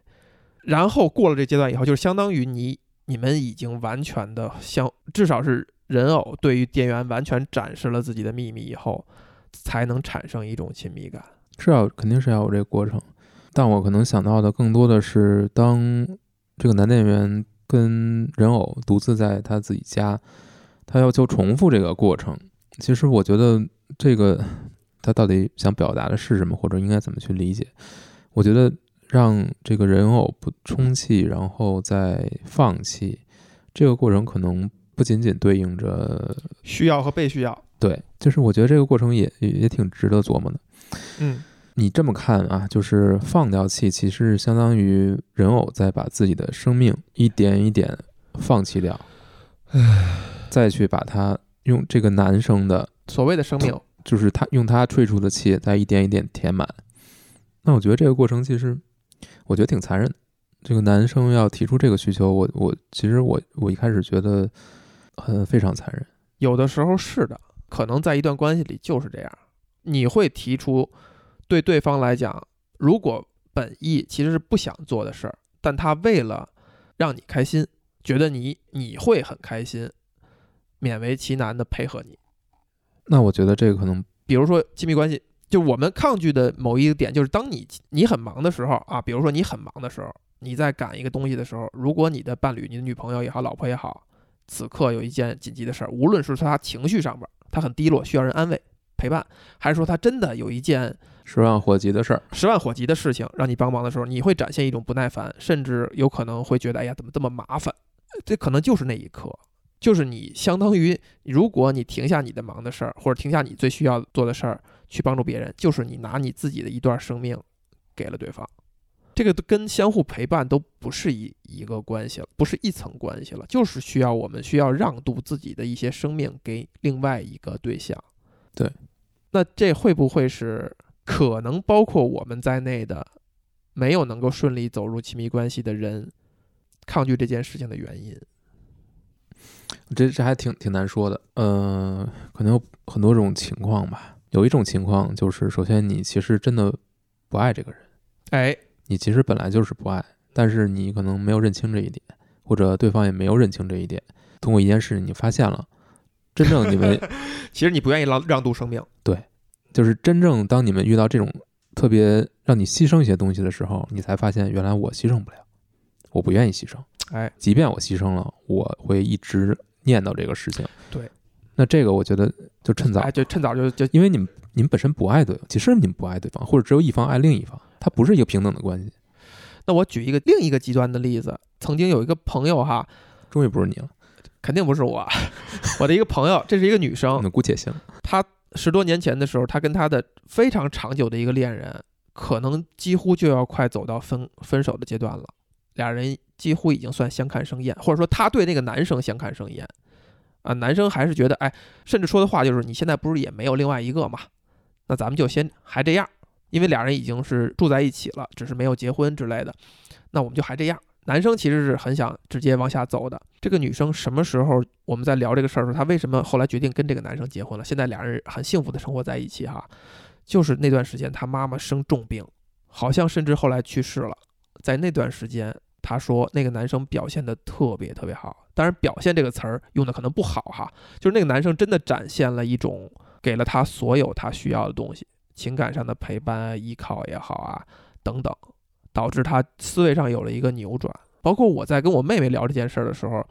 然后过了这阶段以后，就是相当于你你们已经完全的相，至少是人偶对于店员完全展示了自己的秘密以后，才能产生一种亲密感。是要肯定是要有这个过程，但我可能想到的更多的是，当这个男店员跟人偶独自在他自己家，他要求重复这个过程。其实我觉得这个他到底想表达的是什么，或者应该怎么去理解？我觉得让这个人偶不充气，然后再放弃，这个过程可能不仅仅对应着需要和被需要，对，就是我觉得这个过程也也也挺值得琢磨的。嗯，你这么看啊，就是放掉气，其实相当于人偶在把自己的生命一点一点放弃掉，再去把它用这个男生的，所谓的生命，就是他用他吹出的气，再一点一点填满。那我觉得这个过程其实，我觉得挺残忍。这个男生要提出这个需求，我我其实我我一开始觉得很非常残忍。有的时候是的，可能在一段关系里就是这样。你会提出对对方来讲，如果本意其实是不想做的事儿，但他为了让你开心，觉得你你会很开心，勉为其难的配合你。那我觉得这个可能比如说亲密关系，就我们抗拒的某一个点，就是当你你很忙的时候啊，比如说你很忙的时候，你在赶一个东西的时候，如果你的伴侣、你的女朋友也好、老婆也好，此刻有一件紧急的事儿，无论是说他情绪上边儿他很低落，需要人安慰陪伴，还是说他真的有一件十万火急的事儿，十万火急的事情让你帮忙的时候，你会展现一种不耐烦，甚至有可能会觉得，哎呀，怎么这么麻烦？这可能就是那一刻，就是你相当于，如果你停下你的忙的事儿，或者停下你最需要做的事儿去帮助别人，就是你拿你自己的一段生命给了对方。这个都跟相互陪伴都不是一一个关系了，不是一层关系了，就是需要我们需要让渡自己的一些生命给另外一个对象。对，那这会不会是可能包括我们在内的没有能够顺利走入亲密关系的人抗拒这件事情的原因？这这还挺挺难说的。呃，可能有很多种情况吧。有一种情况就是，首先你其实真的不爱这个人，哎，你其实本来就是不爱，但是你可能没有认清这一点，或者对方也没有认清这一点。通过一件事，你发现了，真正你们 其实你不愿意让让渡生命，对就是真正当你们遇到这种特别让你牺牲一些东西的时候，你才发现原来我牺牲不了，我不愿意牺牲。哎，即便我牺牲了，我会一直念叨这个事情。对，那这个我觉得就趁早哎，，就趁早就就因为你们你们本身不爱对方，其实你们不爱对方，或者只有一方爱另一方，它不是一个平等的关系。那我举一个另一个极端的例子，曾经有一个朋友哈，终于不是你了，肯定不是我，我的一个朋友，这是一个女生，那姑且行。她十多年前的时候，她跟她的非常长久的一个恋人，可能几乎就要快走到分分手的阶段了，俩人几乎已经算相看生厌，或者说她对那个男生相看生厌，啊，男生还是觉得，哎，甚至说的话就是你现在不是也没有另外一个嘛，那咱们就先还这样，因为俩人已经是住在一起了，只是没有结婚之类的，那我们就还这样。男生其实是很想直接往下走的。这个女生什么时候我们在聊这个事儿的时候，她为什么后来决定跟这个男生结婚了？现在俩人很幸福的生活在一起哈，就是那段时间她妈妈生重病，好像甚至后来去世了。在那段时间，她说那个男生表现的特别特别好。当然，表现这个词儿用的可能不好哈，就是那个男生真的展现了一种给了她所有她需要的东西，情感上的陪伴啊、依靠也好啊等等。导致他思维上有了一个扭转。包括我在跟我妹妹聊这件事儿的时候，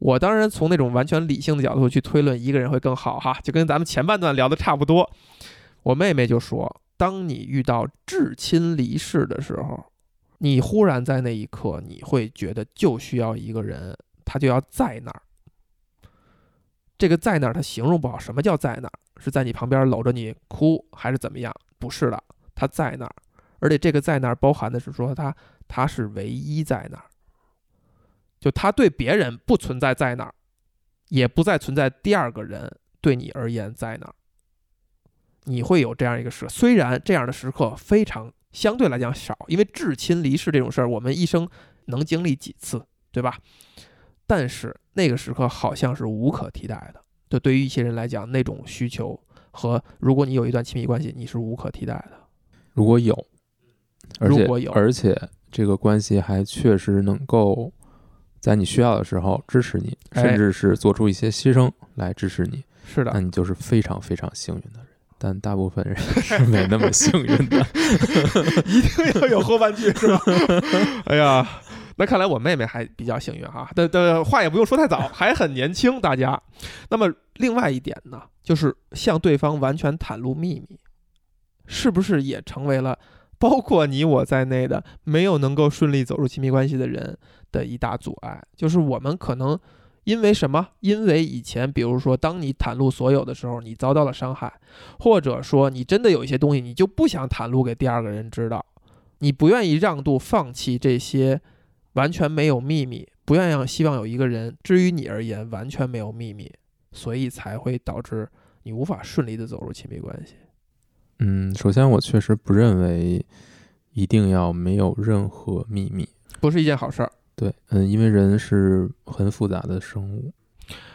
我当然从那种完全理性的角度去推论一个人会更好哈，就跟咱们前半段聊的差不多。我妹妹就说，当你遇到至亲离世的时候，你忽然在那一刻，你会觉得就需要一个人，他就要在那儿。这个在那儿，他形容不好，什么叫在那儿？是在你旁边搂着你哭，还是怎么样？不是的，他在那儿。而且这个在那儿包含的是说他他是唯一在那儿，就他对别人不存在在那儿，也不再存在第二个人对你而言在那儿。你会有这样一个时，虽然这样的时刻非常相对来讲少，因为至亲离世这种事儿，我们一生能经历几次，对吧？但是那个时刻好像是无可替代的。就对于一些人来讲，那种需求和如果你有一段亲密关系，你是无可替代的。如果有，而且如果有而且这个关系还确实能够在你需要的时候支持你，哎甚至是做出一些牺牲来支持你，是的那，你就是非常非常幸运的人。但大部分人 是没那么幸运的。一定要有后半句是吧？哎呀，那看来我妹妹还比较幸运哈。但的话也不用说太早，还很年轻，大家。那么另外一点呢，就是向对方完全袒露秘密，是不是也成为了包括你我在内的没有能够顺利走入亲密关系的人的一大阻碍？就是我们可能。因为什么？因为以前，比如说，当你袒露所有的时候，你遭到了伤害，或者说你真的有一些东西，你就不想袒露给第二个人知道，你不愿意让渡放弃这些完全没有秘密，不愿意让希望有一个人，至于你而言完全没有秘密，所以才会导致你无法顺利的走入亲密关系。嗯，首先我确实不认为一定要没有任何秘密。不是一件好事儿。对，嗯，因为人是很复杂的生物。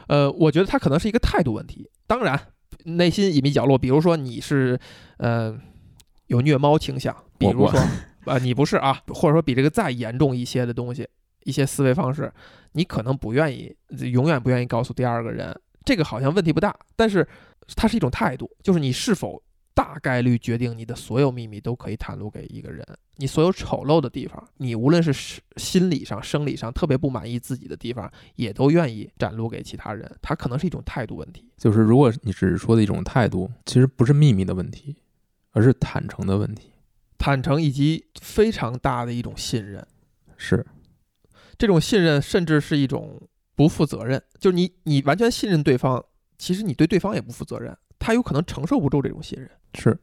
呃，我觉得它可能是一个态度问题。当然，内心隐秘角落，比如说你是，呃，有虐猫倾向，比如说，呃，你不是啊，或者说比这个再严重一些的东西，一些思维方式，你可能不愿意，永远不愿意告诉第二个人。这个好像问题不大，但是它是一种态度，就是你是否大概率决定你的所有秘密都可以袒露给一个人，你所有丑陋的地方，你无论是是心理上、生理上特别不满意自己的地方，也都愿意展露给其他人。它可能是一种态度问题。就是如果你只是说的一种态度，其实不是秘密的问题，而是坦诚的问题。坦诚以及非常大的一种信任，是，这种信任甚至是一种不负责任，就是你你完全信任对方，其实你对对方也不负责任，他有可能承受不住这种信任，是，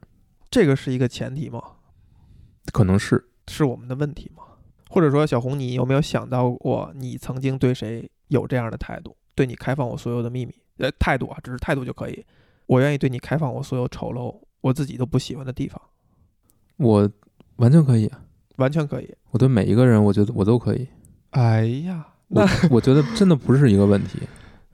这个是一个前提吗？可能是。是我们的问题吗？或者说，小红，你有没有想到过，你曾经对谁有这样的态度？对你开放我所有的秘密，呃，态度啊，只是态度就可以。我愿意对你开放我所有丑陋，我自己都不喜欢的地方，我完全可以啊，完全可以。我对每一个人，我觉得我都可以。哎呀，那我觉得真的不是一个问题。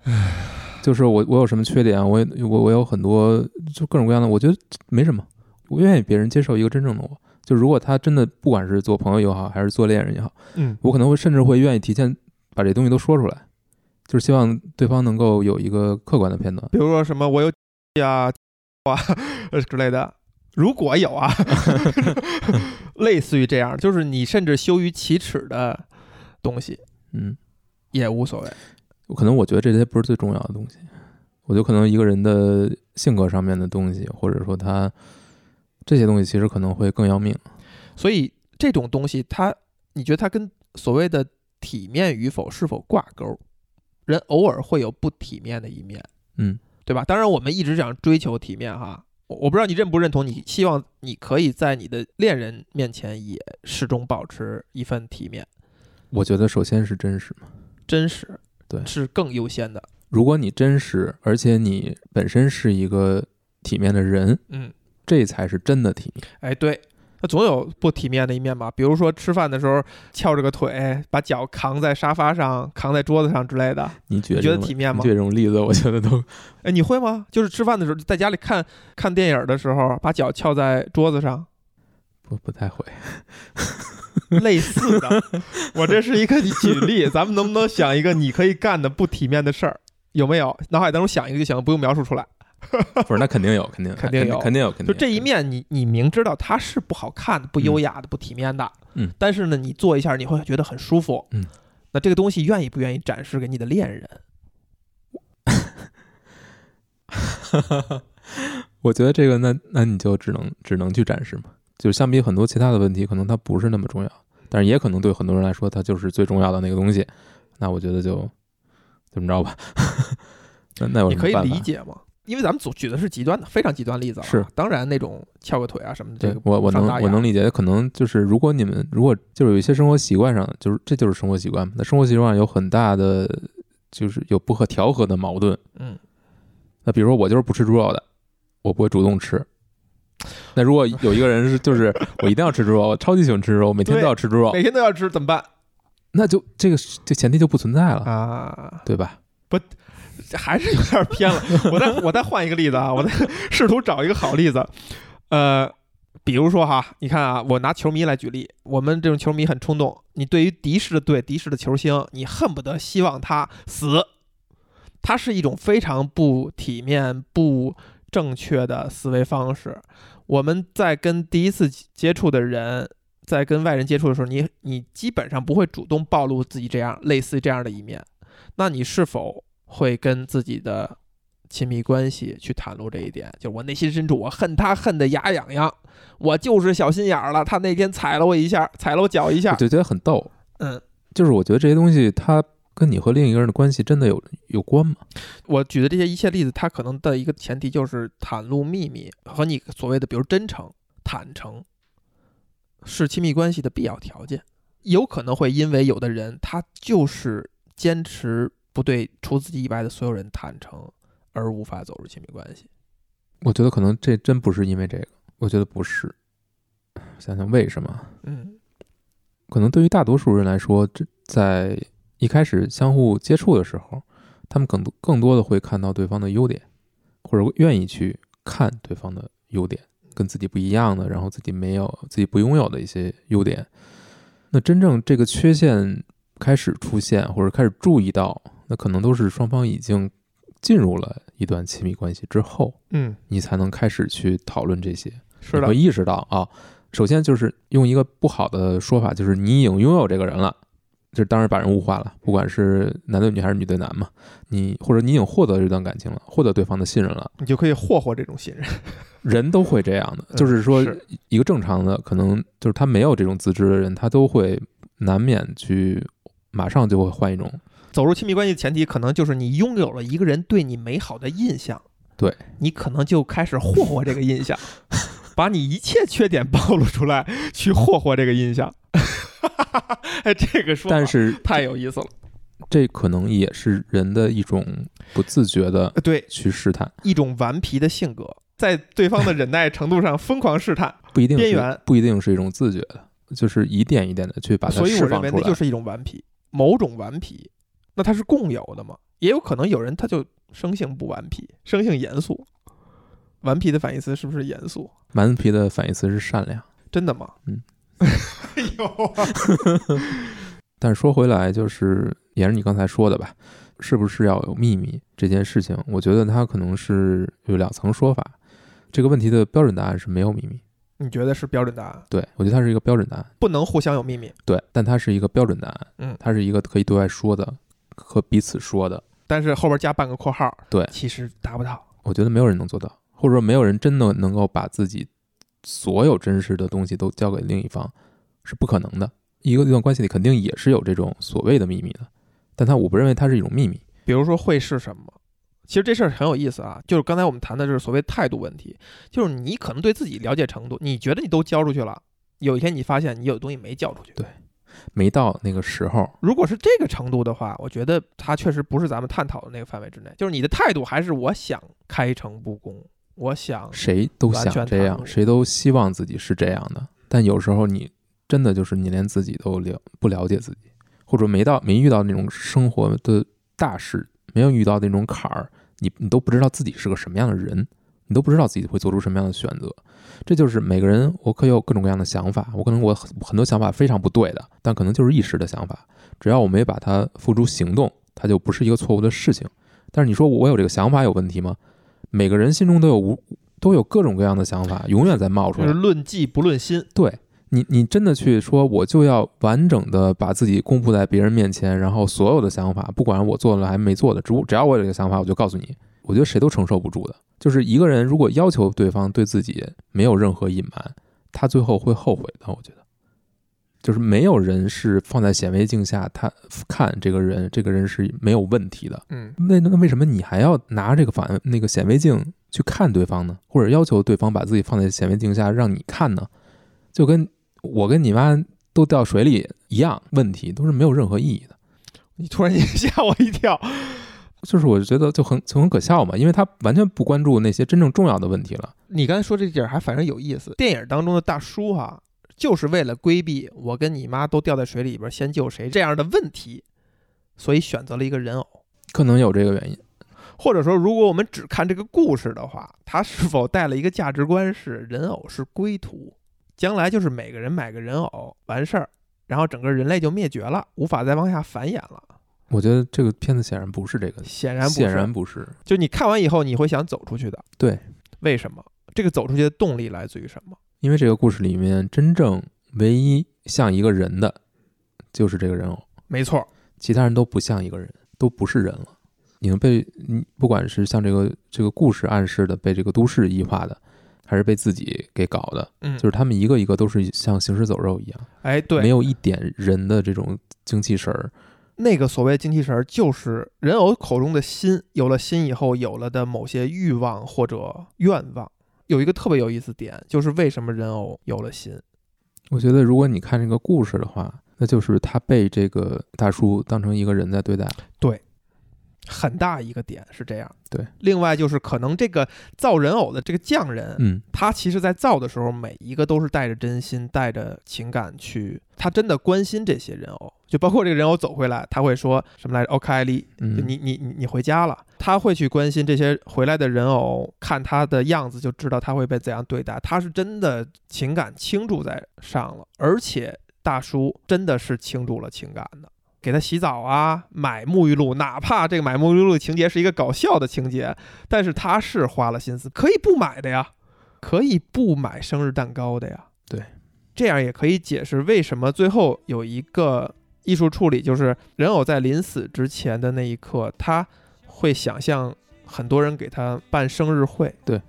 就是我我有什么缺点，我也我我有很多就各种各样的，我觉得没什么。我愿意别人接受一个真正的我。就如果他真的不管是做朋友也好，还是做恋人也好，嗯，我可能会甚至会愿意提前把这东西都说出来，就是希望对方能够有一个客观的片段。比如说什么我有呀啊呃之类的，如果有啊，类似于这样，就是你甚至羞于启齿的东西嗯，也无所谓。可能我觉得这些不是最重要的东西，我觉得可能一个人的性格上面的东西，或者说他这些东西，其实可能会更要命。所以这种东西它，你觉得它跟所谓的体面与否是否挂钩？人偶尔会有不体面的一面，嗯，对吧？当然，我们一直想追求体面哈。我我不知道你认不认同，你希望你可以在你的恋人面前也始终保持一份体面。我觉得首先是真实嘛。真实，对是更优先的。如果你真实，而且你本身是一个体面的人，嗯，这才是真的体面。哎，对，那总有不体面的一面吧？比如说吃饭的时候翘着个腿，把脚扛在沙发上、扛在桌子上之类的。你觉得你觉得体面吗这种例子，我觉得都哎，你会吗？就是吃饭的时候，在家里看看电影的时候，把脚翘在桌子上，不不太会。类似的。我这是一个举例，咱们能不能想一个你可以干的不体面的事儿？有没有？脑海当中想一个就行了，不用描述出来。不是，那肯定有，肯定肯定有肯定有，肯定有就这一面你，你明知道它是不好看的、不优雅的、不体面的，嗯但是呢，你做一下你会觉得很舒服，嗯，那这个东西愿意不愿意展示给你的恋人？我觉得这个，那那你就只能只能去展示嘛。就相比很多其他的问题，可能它不是那么重要，但是也可能对很多人来说，它就是最重要的那个东西。那我觉得就怎么着吧。那那有你可以理解吗？因为咱们组举的是极端的，非常极端例子啊。是，当然那种翘个腿啊什么的，这个对我我能我能理解，可能就是如果你们如果就是有一些生活习惯上，就是这就是生活习惯嘛，那生活习惯上有很大的就是有不可调和的矛盾。嗯，那比如说我就是不吃猪肉的，我不会主动吃。那如果有一个人是就是我一定要吃猪肉，我超级喜欢吃猪肉，每天都要吃猪肉，每天都要吃怎么办那就这个这前提就不存在了，啊？对吧？这还是有点偏了。我再我再换一个例子啊，我再试图找一个好例子。呃，比如说哈，你看啊，我拿球迷来举例，我们这种球迷很冲动，你对于敌视的队、敌视的球星，你恨不得希望他死，他是一种非常不体面、不正确的思维方式。我们在跟第一次接触的人。在跟外人接触的时候，你你基本上不会主动暴露自己这样类似这样的一面，那你是否会跟自己的亲密关系去袒露这一点？就是我内心深处，我恨他恨得牙痒痒，我就是小心眼儿了。他那天踩了我一下，踩了我脚一下我，就觉得很逗。嗯，就是我觉得这些东西它跟你和另一个人的关系真的有有关吗？我举的这些一切例子，它可能的一个前提就是袒露秘密和你所谓的比如真诚、坦诚，是亲密关系的必要条件。有可能会因为有的人他就是坚持不对除自己以外的所有人坦诚，而无法走入亲密关系。我觉得可能这真不是因为这个，我觉得不是。想想为什么？嗯可能对于大多数人来说，这在一开始相互接触的时候，他们更多更多的会看到对方的优点，或者愿意去看对方的优点，跟自己不一样的，然后自己没有、自己不拥有的一些优点。那真正这个缺陷开始出现，或者开始注意到，那可能都是双方已经进入了一段亲密关系之后，嗯，你才能开始去讨论这些。是的你会，意识到啊，首先就是用一个不好的说法，就是你已经拥有这个人了，这当然把人物化了，不管是男对女还是女对男嘛，你或者你已经获得这段感情了，获得对方的信任了，你就可以霍霍这种信任。人都会这样的，嗯就是说一个正常的，可能就是他没有这种自知的人，他都会难免去马上就会换一种走入亲密关系的前提，可能就是你拥有了一个人对你美好的印象，对你可能就开始霍霍这个印象，把你一切缺点暴露出来，去霍霍这个印象。哎，这个说法但是太有意思了。这可能也是人的一种不自觉的呃对，去试探，一种顽皮的性格，在对方的忍耐程度上 疯狂试探，不一定边缘不一定是一种自觉的，就是一点一点的去把它所以我认释放出来。为那就是一种顽皮，某种顽皮，那它是共有的嘛？也有可能有人他就生性不顽皮，生性严肃。顽皮的反义词是不是严肃？顽皮的反义词是善良。真的吗？嗯，有啊，但是说回来，就是也是你刚才说的吧，是不是要有秘密这件事情？我觉得它可能是有两层说法。这个问题的标准答案是没有秘密，你觉得是标准答案？对我觉得它是一个标准答案，不能互相有秘密，对，但它是一个标准答案，嗯它是一个可以对外说的，和彼此说的。但是后边加半个括号，对其实达不到。我觉得没有人能做到，或者说没有人真的能够把自己所有真实的东西都交给另一方，是不可能的。一个一段关系里肯定也是有这种所谓的秘密的，但它我不认为它是一种秘密。比如说会是什么？其实这事儿很有意思啊，就是刚才我们谈的就是所谓态度问题，就是你可能对自己了解程度，你觉得你都交出去了，有一天你发现你有东西没交出去。对没到那个时候，如果是这个程度的话，我觉得它确实不是咱们探讨的那个范围之内。就是你的态度还是我想开诚布公，我想谁都想这样，谁都希望自己是这样的，但有时候你真的就是你连自己都了不了解自己，或者没到没遇到那种生活的大事，没有遇到那种坎儿，你你都不知道自己是个什么样的人，你都不知道自己会做出什么样的选择。这就是每个人，我可以有各种各样的想法，我可能我很很多想法非常不对的，但可能就是一时的想法，只要我没把它付诸行动，它就不是一个错误的事情。但是你说我有这个想法有问题吗？每个人心中都有无都有各种各样的想法，永远在冒出就是来。论迹不论心。对你，你真的去说，我就要完整的把自己公布在别人面前，然后所有的想法，不管我做了还没做的，只只要我有这个想法，我就告诉你。我觉得谁都承受不住的。就是一个人如果要求对方对自己没有任何隐瞒，他最后会后悔的。我觉得，就是没有人是放在显微镜下他看这个人，这个人是没有问题的。嗯，那那为什么你还要拿这个反那个显微镜去看对方呢？或者要求对方把自己放在显微镜下让你看呢？就跟我跟你妈都掉水里一样，问题都是没有任何意义的。你突然间 吓我一跳。就是我觉得就很就很可笑嘛，因为他完全不关注那些真正重要的问题了。你刚才说这点儿还反正有意思。电影当中的大叔哈、就是为了规避我跟你妈都掉在水里边儿，先救谁这样的问题，所以选择了一个人偶。可能有这个原因。或者说，如果我们只看这个故事的话，它是否带了一个价值观是人偶是归途，将来就是每个人买个人偶完事儿，然后整个人类就灭绝了，无法再往下繁衍了。我觉得这个片子显然不是这个，显然显然不是。就你看完以后，你会想走出去的。对，为什么？这个走出去的动力来自于什么？因为这个故事里面真正唯一像一个人的，就是这个人偶，没错，其他人都不像一个人，都不是人了。你们被你不管是像这个这个故事暗示的被这个都市异化的，还是被自己给搞的，嗯，就是他们一个一个都是像行尸走肉一样，哎，对，没有一点人的这种精气神儿。那个所谓精气神儿，就是人偶口中的心，有了心以后，有了的某些欲望或者愿望。有一个特别有意思点，就是为什么人偶有了心？我觉得如果你看这个故事的话，那就是他被这个大叔当成一个人在对待。很大一个点是这样。对，另外就是可能这个造人偶的这个匠人，嗯，他其实在造的时候，每一个都是带着真心、带着情感去，他真的关心这些人偶。就包括这个人偶走回来，他会说什么来着？OK，艾丽，你你你你回家了，他会去关心这些回来的人偶，看他的样子就知道他会被怎样对待。他是真的情感倾注在上了，而且大叔真的是倾注了情感的，给他洗澡啊，买沐浴露，哪怕这个买沐浴露的情节是一个搞笑的情节，但是他是花了心思，可以不买的呀，可以不买生日蛋糕的呀。对，这样也可以解释为什么最后有一个艺术处理，就是人偶在临死之前的那一刻，他会想象很多人给他办生日会。对，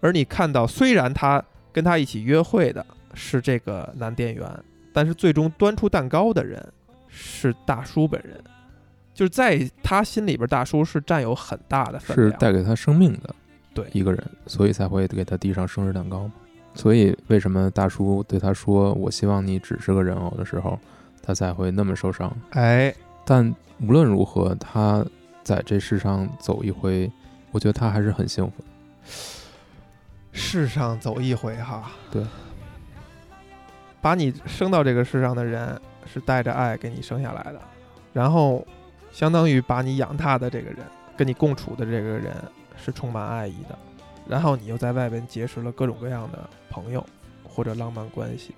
而你看到，虽然他跟他一起约会的是这个男店员，但是最终端出蛋糕的人是大叔本人。就是在他心里边，大叔是占有很大的分是。带给他生命的对一个人，所以才会给他递上生日蛋糕嘛。所以为什么大叔对他说“我希望你只是个人偶”的时候，他才会那么受伤？哎，但无论如何，他在这世上走一回，我觉得他还是很幸福的。世上走一回哈，对，把你生到这个世上的人是带着爱给你生下来的，然后相当于把你养大的这个人，跟你共处的这个人是充满爱意的，然后你又在外边结识了各种各样的朋友或者浪漫关系，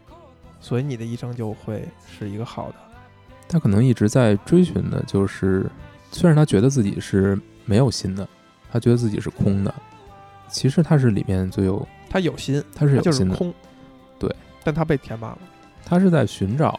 所以你的一生就会是一个好的。他可能一直在追寻的，就是虽然他觉得自己是没有心的，他觉得自己是空的，其实他是里面最有，他有心，他是有心的，对，但他被填满了。他是在寻找，